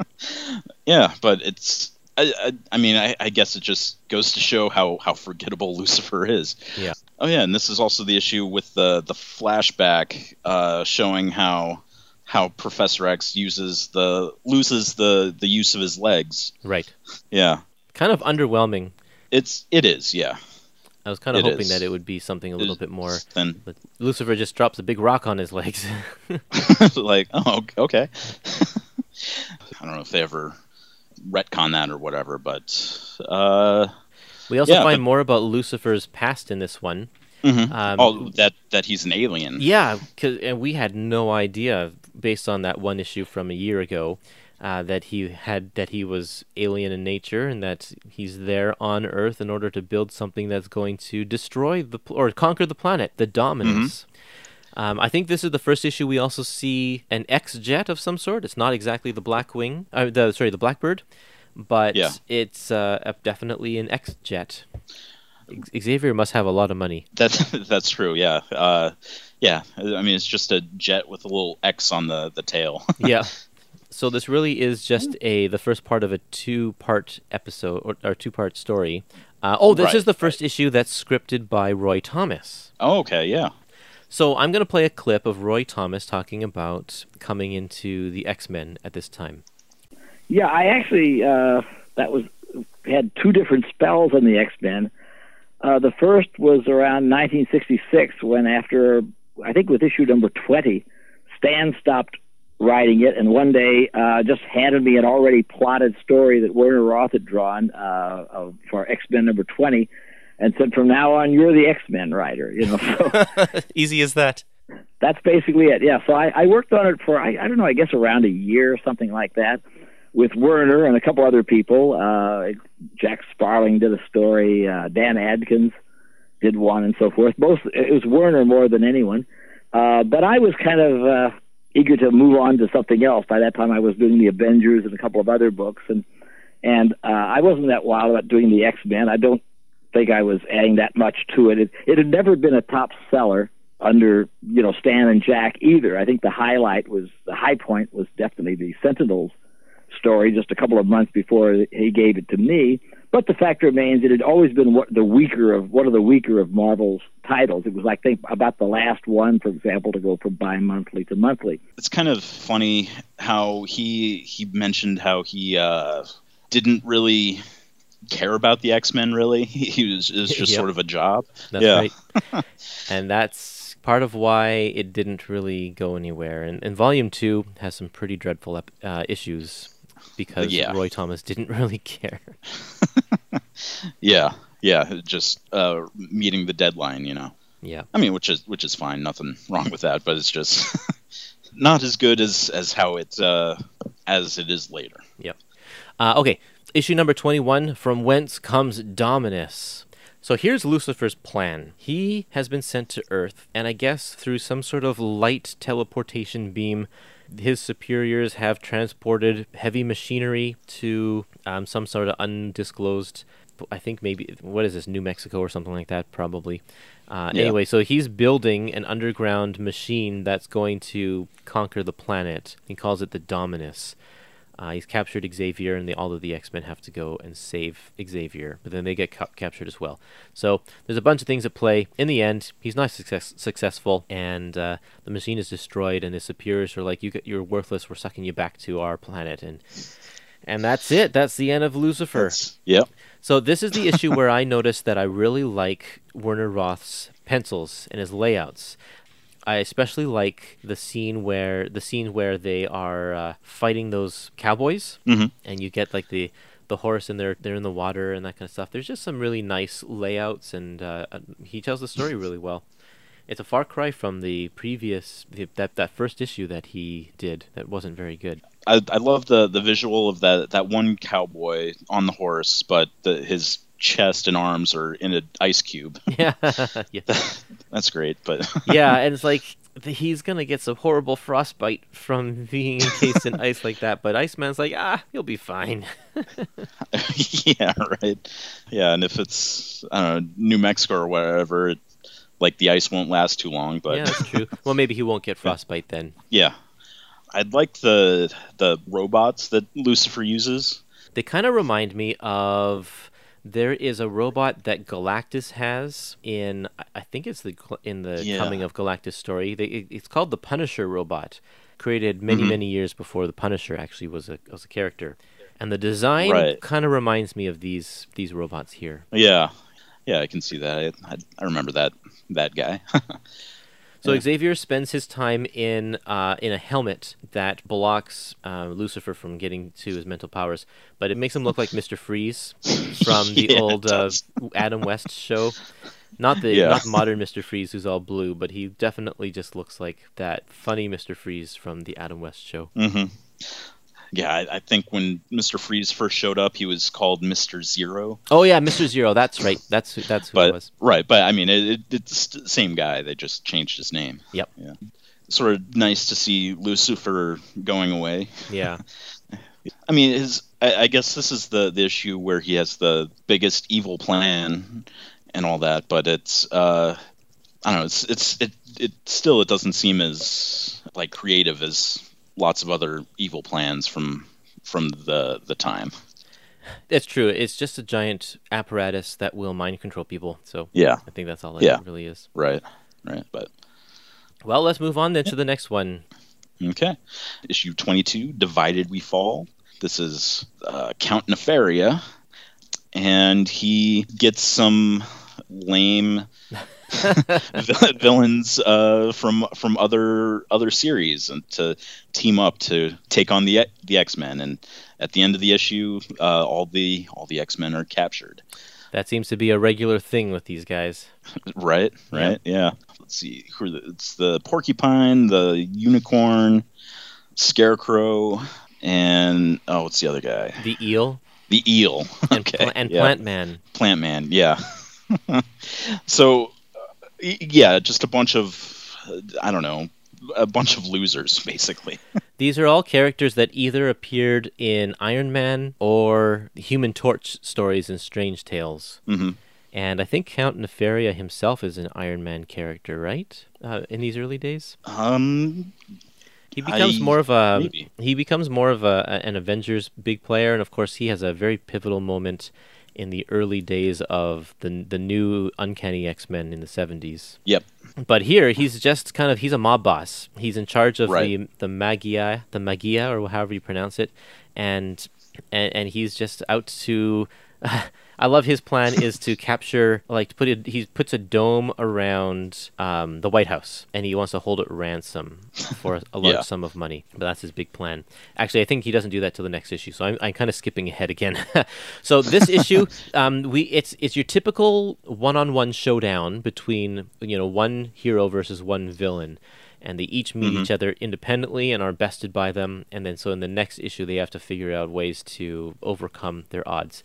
[LAUGHS] yeah, but it's. I, I, I mean, I, I guess it just goes to show how, how forgettable Lucifer is. Yeah. Oh yeah, and this is also the issue with the the flashback uh, showing how how Professor X uses the loses the the use of his legs. Right. Yeah, Kind of underwhelming. it's it is. Yeah, I was kind of It hoping is. that it would be something a little bit more. Lucifer just drops a big rock on his legs. [LAUGHS] [LAUGHS] like, oh, okay. [LAUGHS] I don't know if they ever retcon that or whatever, but uh, we also Yeah, find but- more about Lucifer's past in this one. mhm. Um, oh, that that he's an alien. Yeah, 'cause- and we had no idea based on that one issue from a year ago uh, that he had that he was alien in nature and that he's there on Earth in order to build something that's going to destroy the pl- or conquer the planet, the Dominus. Um, I think this is the first issue we also see an X jet of some sort. It's not exactly the Blackwing, uh, the sorry, the Blackbird, but Yeah. it's uh, definitely an X jet. Xavier must have a lot of money. That's [LAUGHS] that's true. Yeah, uh, yeah. I mean, it's just a jet with a little X on the the tail. yeah. [LAUGHS] So this really is just a the first part of a two-part episode or, or two-part story. Uh, oh, this Right, is the first issue that's scripted by Roy Thomas. oh, okay. Yeah. So I'm going to play a clip of Roy Thomas talking about coming into the X-Men at this time. Yeah, I actually uh, that was had two different spells in the X Men. Uh, the first was around 1966 when, after I think with issue number 20, Stan stopped writing it, and one day uh, just handed me an already plotted story that Werner Roth had drawn uh, of, for X Men number 20, and said, "From now on, you're the X Men writer." You know, so [LAUGHS] Easy as that. that's basically it. Yeah. So I, I worked on it for I, I don't know, I guess around a year or something like that, with Werner and a couple other people. Uh, Jack Sparling did a story. Uh, Dan Adkins did one, and so forth. Both it was Werner more than anyone. Uh, but I was kind of uh, eager to move on to something else. By that time, I was doing the Avengers and a couple of other books, and and uh, I wasn't that wild about doing the X Men. I don't think I was adding that much to it. It, it had never been a top seller under you know Stan and Jack either. I think the highlight was the high point was definitely the Sentinels story just a couple of months before he gave it to me. But the fact remains it had always been what the weaker of one of the weaker of Marvel's titles. It was like think about the last one, for example, to go from bi-monthly to monthly. It's kind of funny how he he mentioned how he uh, didn't really care about the X Men. Really, [LAUGHS] he was it was just Yep. sort of a job. That's Yeah. right. [LAUGHS] and that's part of why it didn't really go anywhere. And, and Volume 2 has some pretty dreadful ep- uh, issues because Yeah. Roy Thomas didn't [LAUGHS] really care. [LAUGHS] Yeah, yeah, just uh, meeting the deadline. You know, Yeah. I mean, which is which is fine. Nothing wrong with that. But it's just [LAUGHS] not as good as as how it uh, as it is later. Yep. Uh, okay, issue number 21 From Whence Comes Dominus. So here's Lucifer's plan. He has been sent to Earth, and I guess through some sort of light teleportation beam, his superiors have transported heavy machinery to um, some sort of undisclosed, I think maybe, what is this, New Mexico or something like that, probably. Uh, Yeah. Anyway, so he's building an underground machine that's going to conquer the planet. He calls it the Dominus. Uh, he's captured Xavier, and the, all of the X Men have to go and save Xavier, but then they get ca- captured as well. So there's a bunch of things at play. In the end, he's not success- successful, and uh, the machine is destroyed, and his superiors are like, you, g- "You're worthless. We're sucking you back to our planet," and and that's it. That's the end of Lucifer. That's- Yep. So this is the issue where I [LAUGHS] noticed that I really like Werner Roth's pencils and his layouts. I especially like the scene where the scene where they are uh, fighting those cowboys, Mhm. and you get like the the horse and they're they're in the water and that kind of stuff. There's just some really nice layouts, and uh, uh, he tells the story really well. It's a far cry from the previous the, that that first issue that he did that wasn't very good. I, I love the the visual of that that one cowboy on the horse, but the, his chest and arms are in an ice cube. [LAUGHS] Yeah, [LAUGHS] yeah. That's great, but [LAUGHS] yeah, and it's like he's gonna get some horrible frostbite from being encased in ice like that. But Iceman's like, ah, you'll be fine. yeah, right. Yeah, and if it's I don't know New Mexico or wherever, it, like the ice won't last too long. But yeah, that's true. Well, maybe he won't get frostbite then. yeah, I'd like the the robots that Lucifer uses. They kind of remind me of there is a robot that Galactus has in I- think it's the in the Yeah. coming of Galactus story. They, it- it's called the Punisher robot, created many Mhm. many years before the Punisher actually was a was a character. And the design Right. kind of reminds me of these these robots here. Yeah, yeah, I can see that. I, I, I remember that that guy. [LAUGHS] So Yeah. Xavier spends his time in uh, in a helmet that blocks uh, Lucifer from getting to his mental powers, but it makes him look like [LAUGHS] Mister Freeze from the [LAUGHS] Yeah, old uh. Adam West show. Not the Yeah. not modern Mister Freeze who's all blue, but he definitely just looks like that funny Mister Freeze from the Adam West show. hmm Yeah, I, I think when Mister Freeze first showed up, he was called Mister Zero. Oh yeah, Mister Zero. That's right. That's who, that's who it was. right, but I mean, it, it, it's the same guy. They just changed his name. Yep. Yeah. Sort of nice to see Lucifer going away. Yeah. [LAUGHS] I mean, his. I, I guess this is the the issue where he has the biggest evil plan and all that, but it's. uh I don't know. It's it's it it still it doesn't seem as like creative as lots of other evil plans from from the the time. It's true. It's just a giant apparatus that will mind control people. So Yeah. I think that's all it Yeah. really is. Right. Right. But Well, let's move on then to the next one. Okay. Issue 22, Divided We Fall. This is uh, Count Nefaria, and he gets some lame [LAUGHS] [LAUGHS] villains uh, from from other other series and to team up to take on the the X Men. And at the end of the issue, uh, all the all the X Men are captured. That seems to be a regular thing with these guys. [LAUGHS] Right. Right. Yeah. Let's see. Who are the, it's the porcupine, the unicorn, scarecrow, and oh, what's the other guy? The eel The eel. [LAUGHS] and, okay. pla- and yeah. Plant Man. Plant Man. Yeah. so, yeah, just a bunch of I don't know, a bunch of losers [LAUGHS] basically. These are all characters that either appeared in Iron Man or Human Torch stories in Strange Tales. hmm And I think Count Nefaria himself is an Iron Man character, right? Uh, in these early days, Um. he becomes I- more of a maybe. he becomes more of a- an Avengers big player, and of course he has a very pivotal moment in the early days of the the new Uncanny X Men in the seventies. Yep. But here he's just kind of he's a mob boss. He's in charge of Right. the the Maggia, the Maggia or however you pronounce it, and and, and he's just out to [LAUGHS] I love his plan is to [LAUGHS] capture, like, to put it. He puts a dome around um, the White House, and he wants to hold it ransom for a, a [LAUGHS] large Yeah. sum of money. But that's his big plan. Actually, I think he doesn't do that till the next issue. So I'm, I'm kind of skipping ahead again. [LAUGHS] so this issue, um, we it's it's your typical one-on-one showdown between you know one hero versus one villain. And they each meet each other independently and are bested by them. And then, so in the next issue, they have to figure out ways to overcome their odds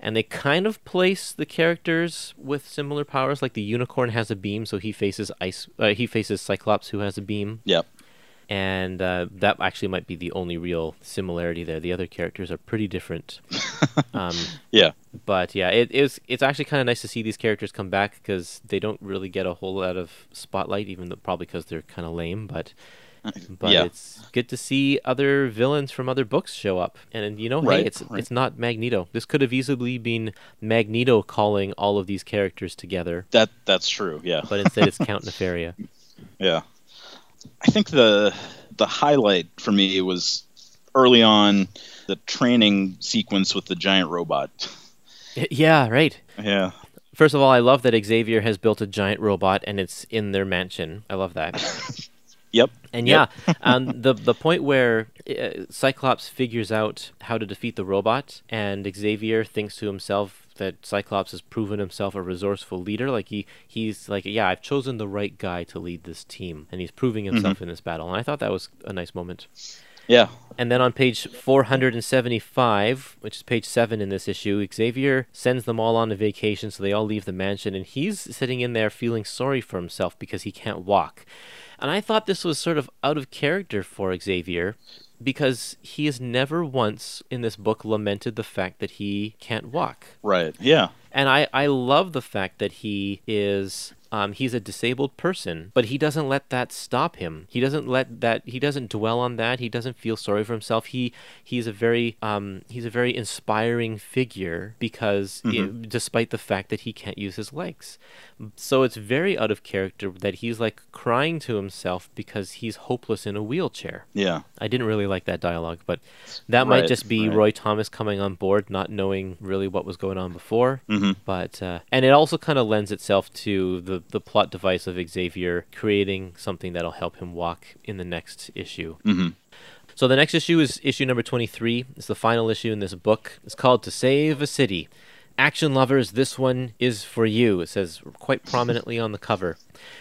and they kind of place the characters with similar powers. Like the unicorn has a beam, so he faces ice. Uh, he faces Cyclops, who has a beam, Yep. and uh, that actually might be the only real similarity there. The other characters are pretty different. [LAUGHS] um, Yeah. but yeah, it is. It's actually kind of nice to see these characters come back because they don't really get a whole lot of spotlight, even though probably because they're kind of lame. But [LAUGHS] but Yeah. it's good to see other villains from other books show up. And you know, hey, it's right. it's not Magneto. This could have easily been Magneto calling all of these characters together, That that's true. Yeah. but instead it's Count [LAUGHS] Nefaria. Yeah. I think the the highlight for me was early on the training sequence with the giant robot. yeah, right. Yeah. First of all, I love that Xavier has built a giant robot and it's in their mansion. I love that. [LAUGHS] Yep. And Yep. yeah, [LAUGHS] um, the the point where uh, Cyclops figures out how to defeat the robot, and Xavier thinks to himself that Cyclops has proven himself a resourceful leader. Like he he's like, yeah, I've chosen the right guy to lead this team, and he's proving himself in this battle. And I thought that was a nice moment. Yeah. And then on page 475, which is page 7 in this issue, Xavier sends them all on a vacation, so they all leave the mansion, and he's sitting in there feeling sorry for himself because he can't walk. And I thought this was sort of out of character for Xavier because he has never once in this book lamented the fact that he can't walk. Right. Yeah. And I, I love the fact that he is um, he's a disabled person, but he doesn't let that stop him. He doesn't let that he doesn't dwell on that. He doesn't feel sorry for himself. He he's a very um, he's a very inspiring figure because i- despite the fact that he can't use his legs. So it's very out of character that he's like crying to himself because he's hopeless in a wheelchair. Yeah. I didn't really like that dialogue, but that might just be right. Roy Thomas coming on board, not knowing really what was going on before. Mhm. But uh, and it also kind of lends itself to the the plot device of Xavier creating something that'll help him walk in the next issue. Mhm. So the next issue is issue number 23. It's the final issue in this book. It's called To Save a City. Action lovers, this one is for you. It says quite prominently on the cover.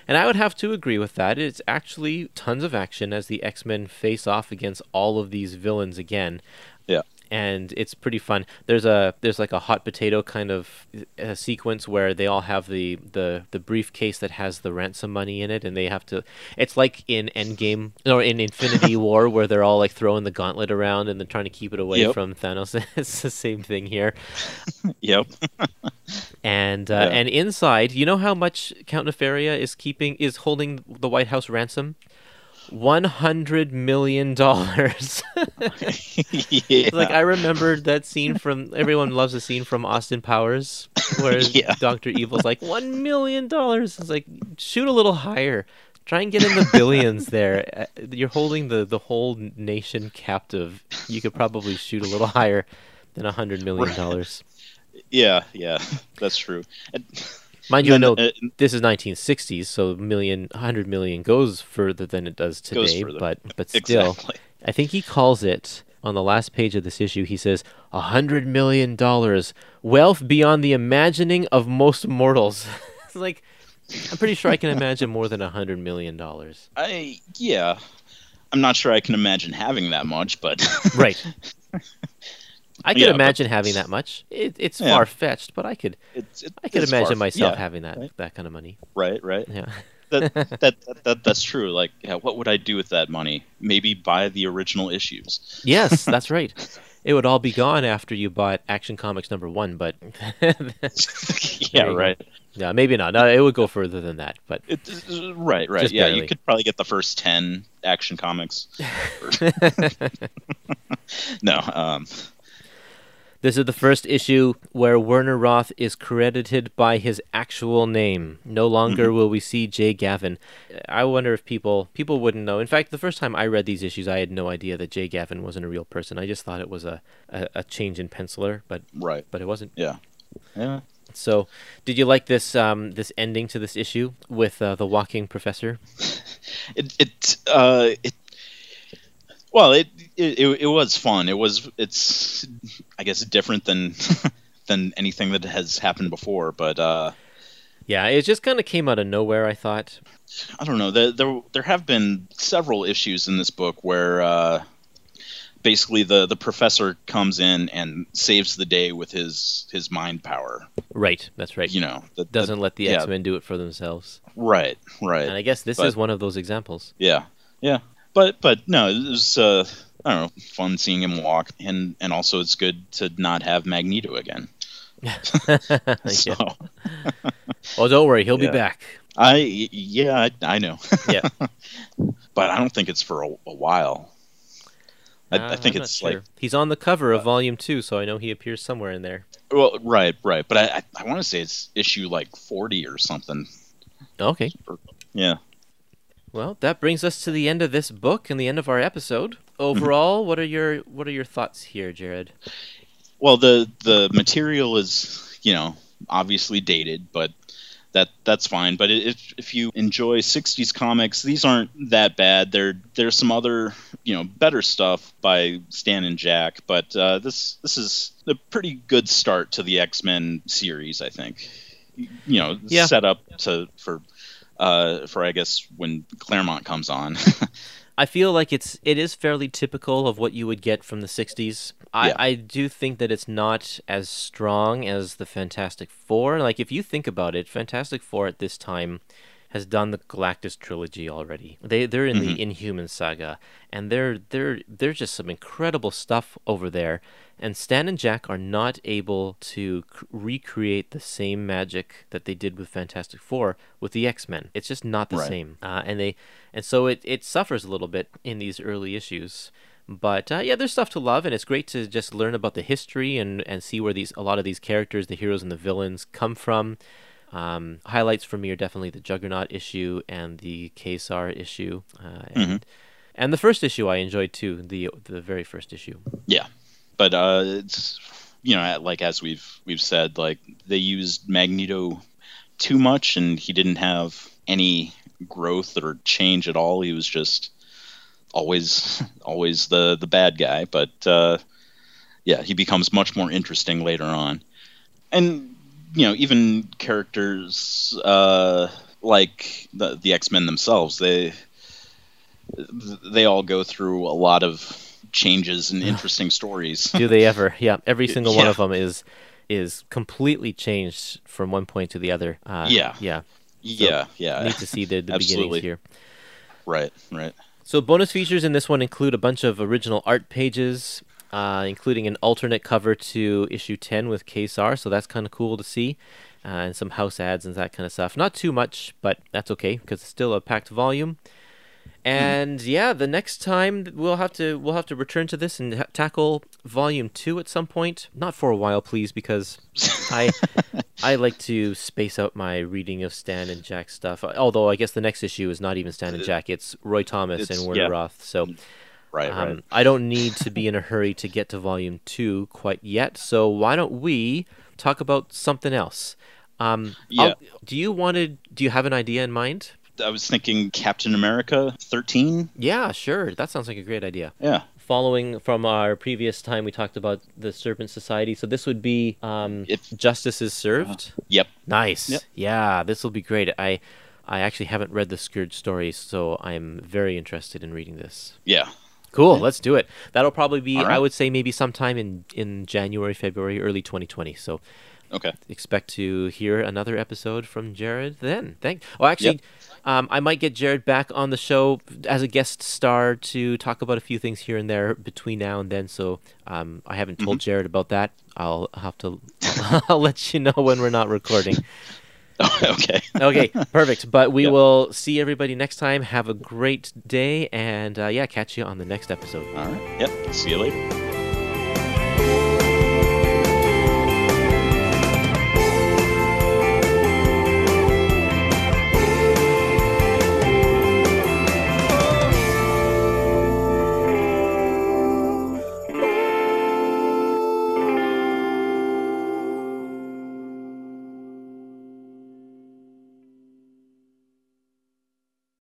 And I would have to agree with that. It's actually tons of action as the X Men face off against all of these villains again Yeah. And it's pretty fun. There's a there's like a hot potato kind of uh sequence where they all have the, the the briefcase that has the ransom money in it, and they have to. It's like in Endgame or in Infinity [LAUGHS] War where they're all like throwing the gauntlet around and they're trying to keep it away Yep. from Thanos. [LAUGHS] it's the same thing here. Yep. And uh, Yeah. and inside, you know how much Count Nefaria is keeping is holding the White House ransom. One hundred million dollars. [LAUGHS] [LAUGHS] yeah. like I remembered that scene from everyone loves the scene from Austin Powers where [LAUGHS] Yeah. Doctor Evil's like one million dollars. It's like shoot a little higher. Try and get in the billions there. Uh, You're holding the the whole nation captive. You could probably shoot a little higher than a hundred million dollars. yeah. Yeah. That's true. And- Mind you, I and, know uh, this is 1960s, so million, 100 million hundred million goes further than it does today. But but [LAUGHS] still, exactly. I think he calls it on the last page of this issue. He says a hundred million dollars, wealth beyond the imagining of most mortals. [LAUGHS] it's like I'm pretty sure I can imagine more than a hundred million dollars. I yeah. I'm not sure I can imagine having that much, but Right. [LAUGHS] I could Yeah, imagine having that much. It, it's Yeah. far fetched, but I could. it's, it, I could imagine myself yeah, having that right. that kind of money. Right. Right. Yeah. that, [LAUGHS] that, that that that's true. Like, yeah, what would I do with that money? Maybe buy the original issues. Yes, that's [LAUGHS] right. It would all be gone after you bought Action Comics number one, but [LAUGHS] yeah, right. yeah, maybe not. No, it would go further than that. But It, right, right. Yeah, barely. you could probably get the first ten Action Comics. no, um, this is the first issue where Werner Roth is credited by his actual name. No longer will we see Jay Gavin. I wonder if people people wouldn't know. In fact, the first time I read these issues, I had no idea that Jay Gavin wasn't a real person. I just thought it was a, a, a change in penciler, but right. but it wasn't. Yeah. yeah. So, did you like this um, this ending to this issue with uh, the walking professor? [LAUGHS] It it uh it. Well, it, it it was fun. It was it's I guess different than [LAUGHS] than anything that has happened before, but uh Yeah, it just kind of came out of nowhere. I thought. I don't know. There, there, there have been several issues in this book where uh, basically the, the professor comes in and saves the day with his his mind power. Right, that's right. You know, that Doesn't let the yeah. X Men do it for themselves. Right, right. And I guess this But- is one of those examples. Yeah, yeah. But but no, it was uh, I don't know, fun seeing him walk, and and also it's good to not have Magneto again. [LAUGHS] [LAUGHS] So yeah. Oh, don't worry, he'll Yeah. be back. I yeah I, I know, Yeah. [LAUGHS] but I don't think it's for a, a while. I, Uh, I think I'm it's sure. like he's on the cover of Volume Two, so I know he appears somewhere in there. well right right, but I I, I want to say it's issue like forty or something. Okay. Yeah. Well, that brings us to the end of this book and the end of our episode. Overall, what are your what are your thoughts here, Jared? Well, the the material is you know obviously dated, but that that's fine. But if if you enjoy '60s comics, these aren't that bad. There there's some other you know better stuff by Stan and Jack, but uh, this this is a pretty good start to the X Men series, I think. You know, Yeah. set up to for uh, for I guess when Claremont comes on. [LAUGHS] I feel like it's it is fairly typical of what you would get from the '60s. I, Yeah. I do think that it's not as strong as the Fantastic Four. Like if you think about it, Fantastic Four at this time has done the Galactus trilogy already. They they're in the Inhuman saga, and they're they're they're just some incredible stuff over there. And Stan and Jack are not able to c- recreate the same magic that they did with Fantastic Four with the X Men. It's just not the Right. same, uh, and they and so it it suffers a little bit in these early issues. But uh, yeah, there's stuff to love, and it's great to just learn about the history and, and see where these a lot of these characters, the heroes and the villains, come from. Um, highlights for me are definitely the Juggernaut issue and the Ka-Zar issue, uh, and and the first issue I enjoyed too, the the very first issue. Yeah, but uh, it's you know like as we've we've said, like they used Magneto too much, and he didn't have any growth or change at all. He was just always [LAUGHS] always the the bad guy. But uh, yeah, he becomes much more interesting later on, and you know even characters uh, like the the X Men themselves, they they all go through a lot of changes and interesting stories. Do they ever? [LAUGHS] Yeah, every single one of them is is completely changed from one point to the other. Uh, Yeah. yeah. yeah, yeah. Need to see the, the beginnings here. Right, right. So bonus features in this one include a bunch of original art pages, uh, including an alternate cover to issue 10 with Ka-Zar, so that's kind of cool to see, uh, and some house ads and that kind of stuff. Not too much, but that's okay because it's still a packed volume. And yeah, the next time we'll have to we'll have to return to this and ha- tackle volume two at some point. Not for a while, please, because I [LAUGHS] I like to space out my reading of Stan and Jack stuff. Although I guess the next issue is not even Stan and Jack; it's Roy Thomas It's- and Werner yeah. Roth. So Right, um, right. I don't need to be in a hurry to get to volume two quite yet. So why don't we talk about something else? Um, Yeah. I'll- Do you wanted? Do you have an idea in mind? I was thinking Captain America 13. Yeah, sure. That sounds like a great idea. Yeah. Following from our previous time, we talked about the Serpent Society. So this would be um, If- Justice is Served. Yep. Nice. Yep. Yeah, this will be great. I I actually haven't read the Scourge stories, so I'm very interested in reading this. Yeah. Cool, let's do it. That'll probably be right. I would say maybe sometime in in January, February, early 2020. So Okay. expect to hear another episode from Jared then. Thank. Oh, actually, um, I might get Jared back on the show as a guest star to talk about a few things here and there between now and then. So um, I haven't told Jared about that. I'll have to. [LAUGHS] I'll let you know when we're not recording. [LAUGHS] okay. Okay, perfect. But we Yep. will see everybody next time. Have a great day, and uh, yeah, catch you on the next episode. All right. Yep. See you later.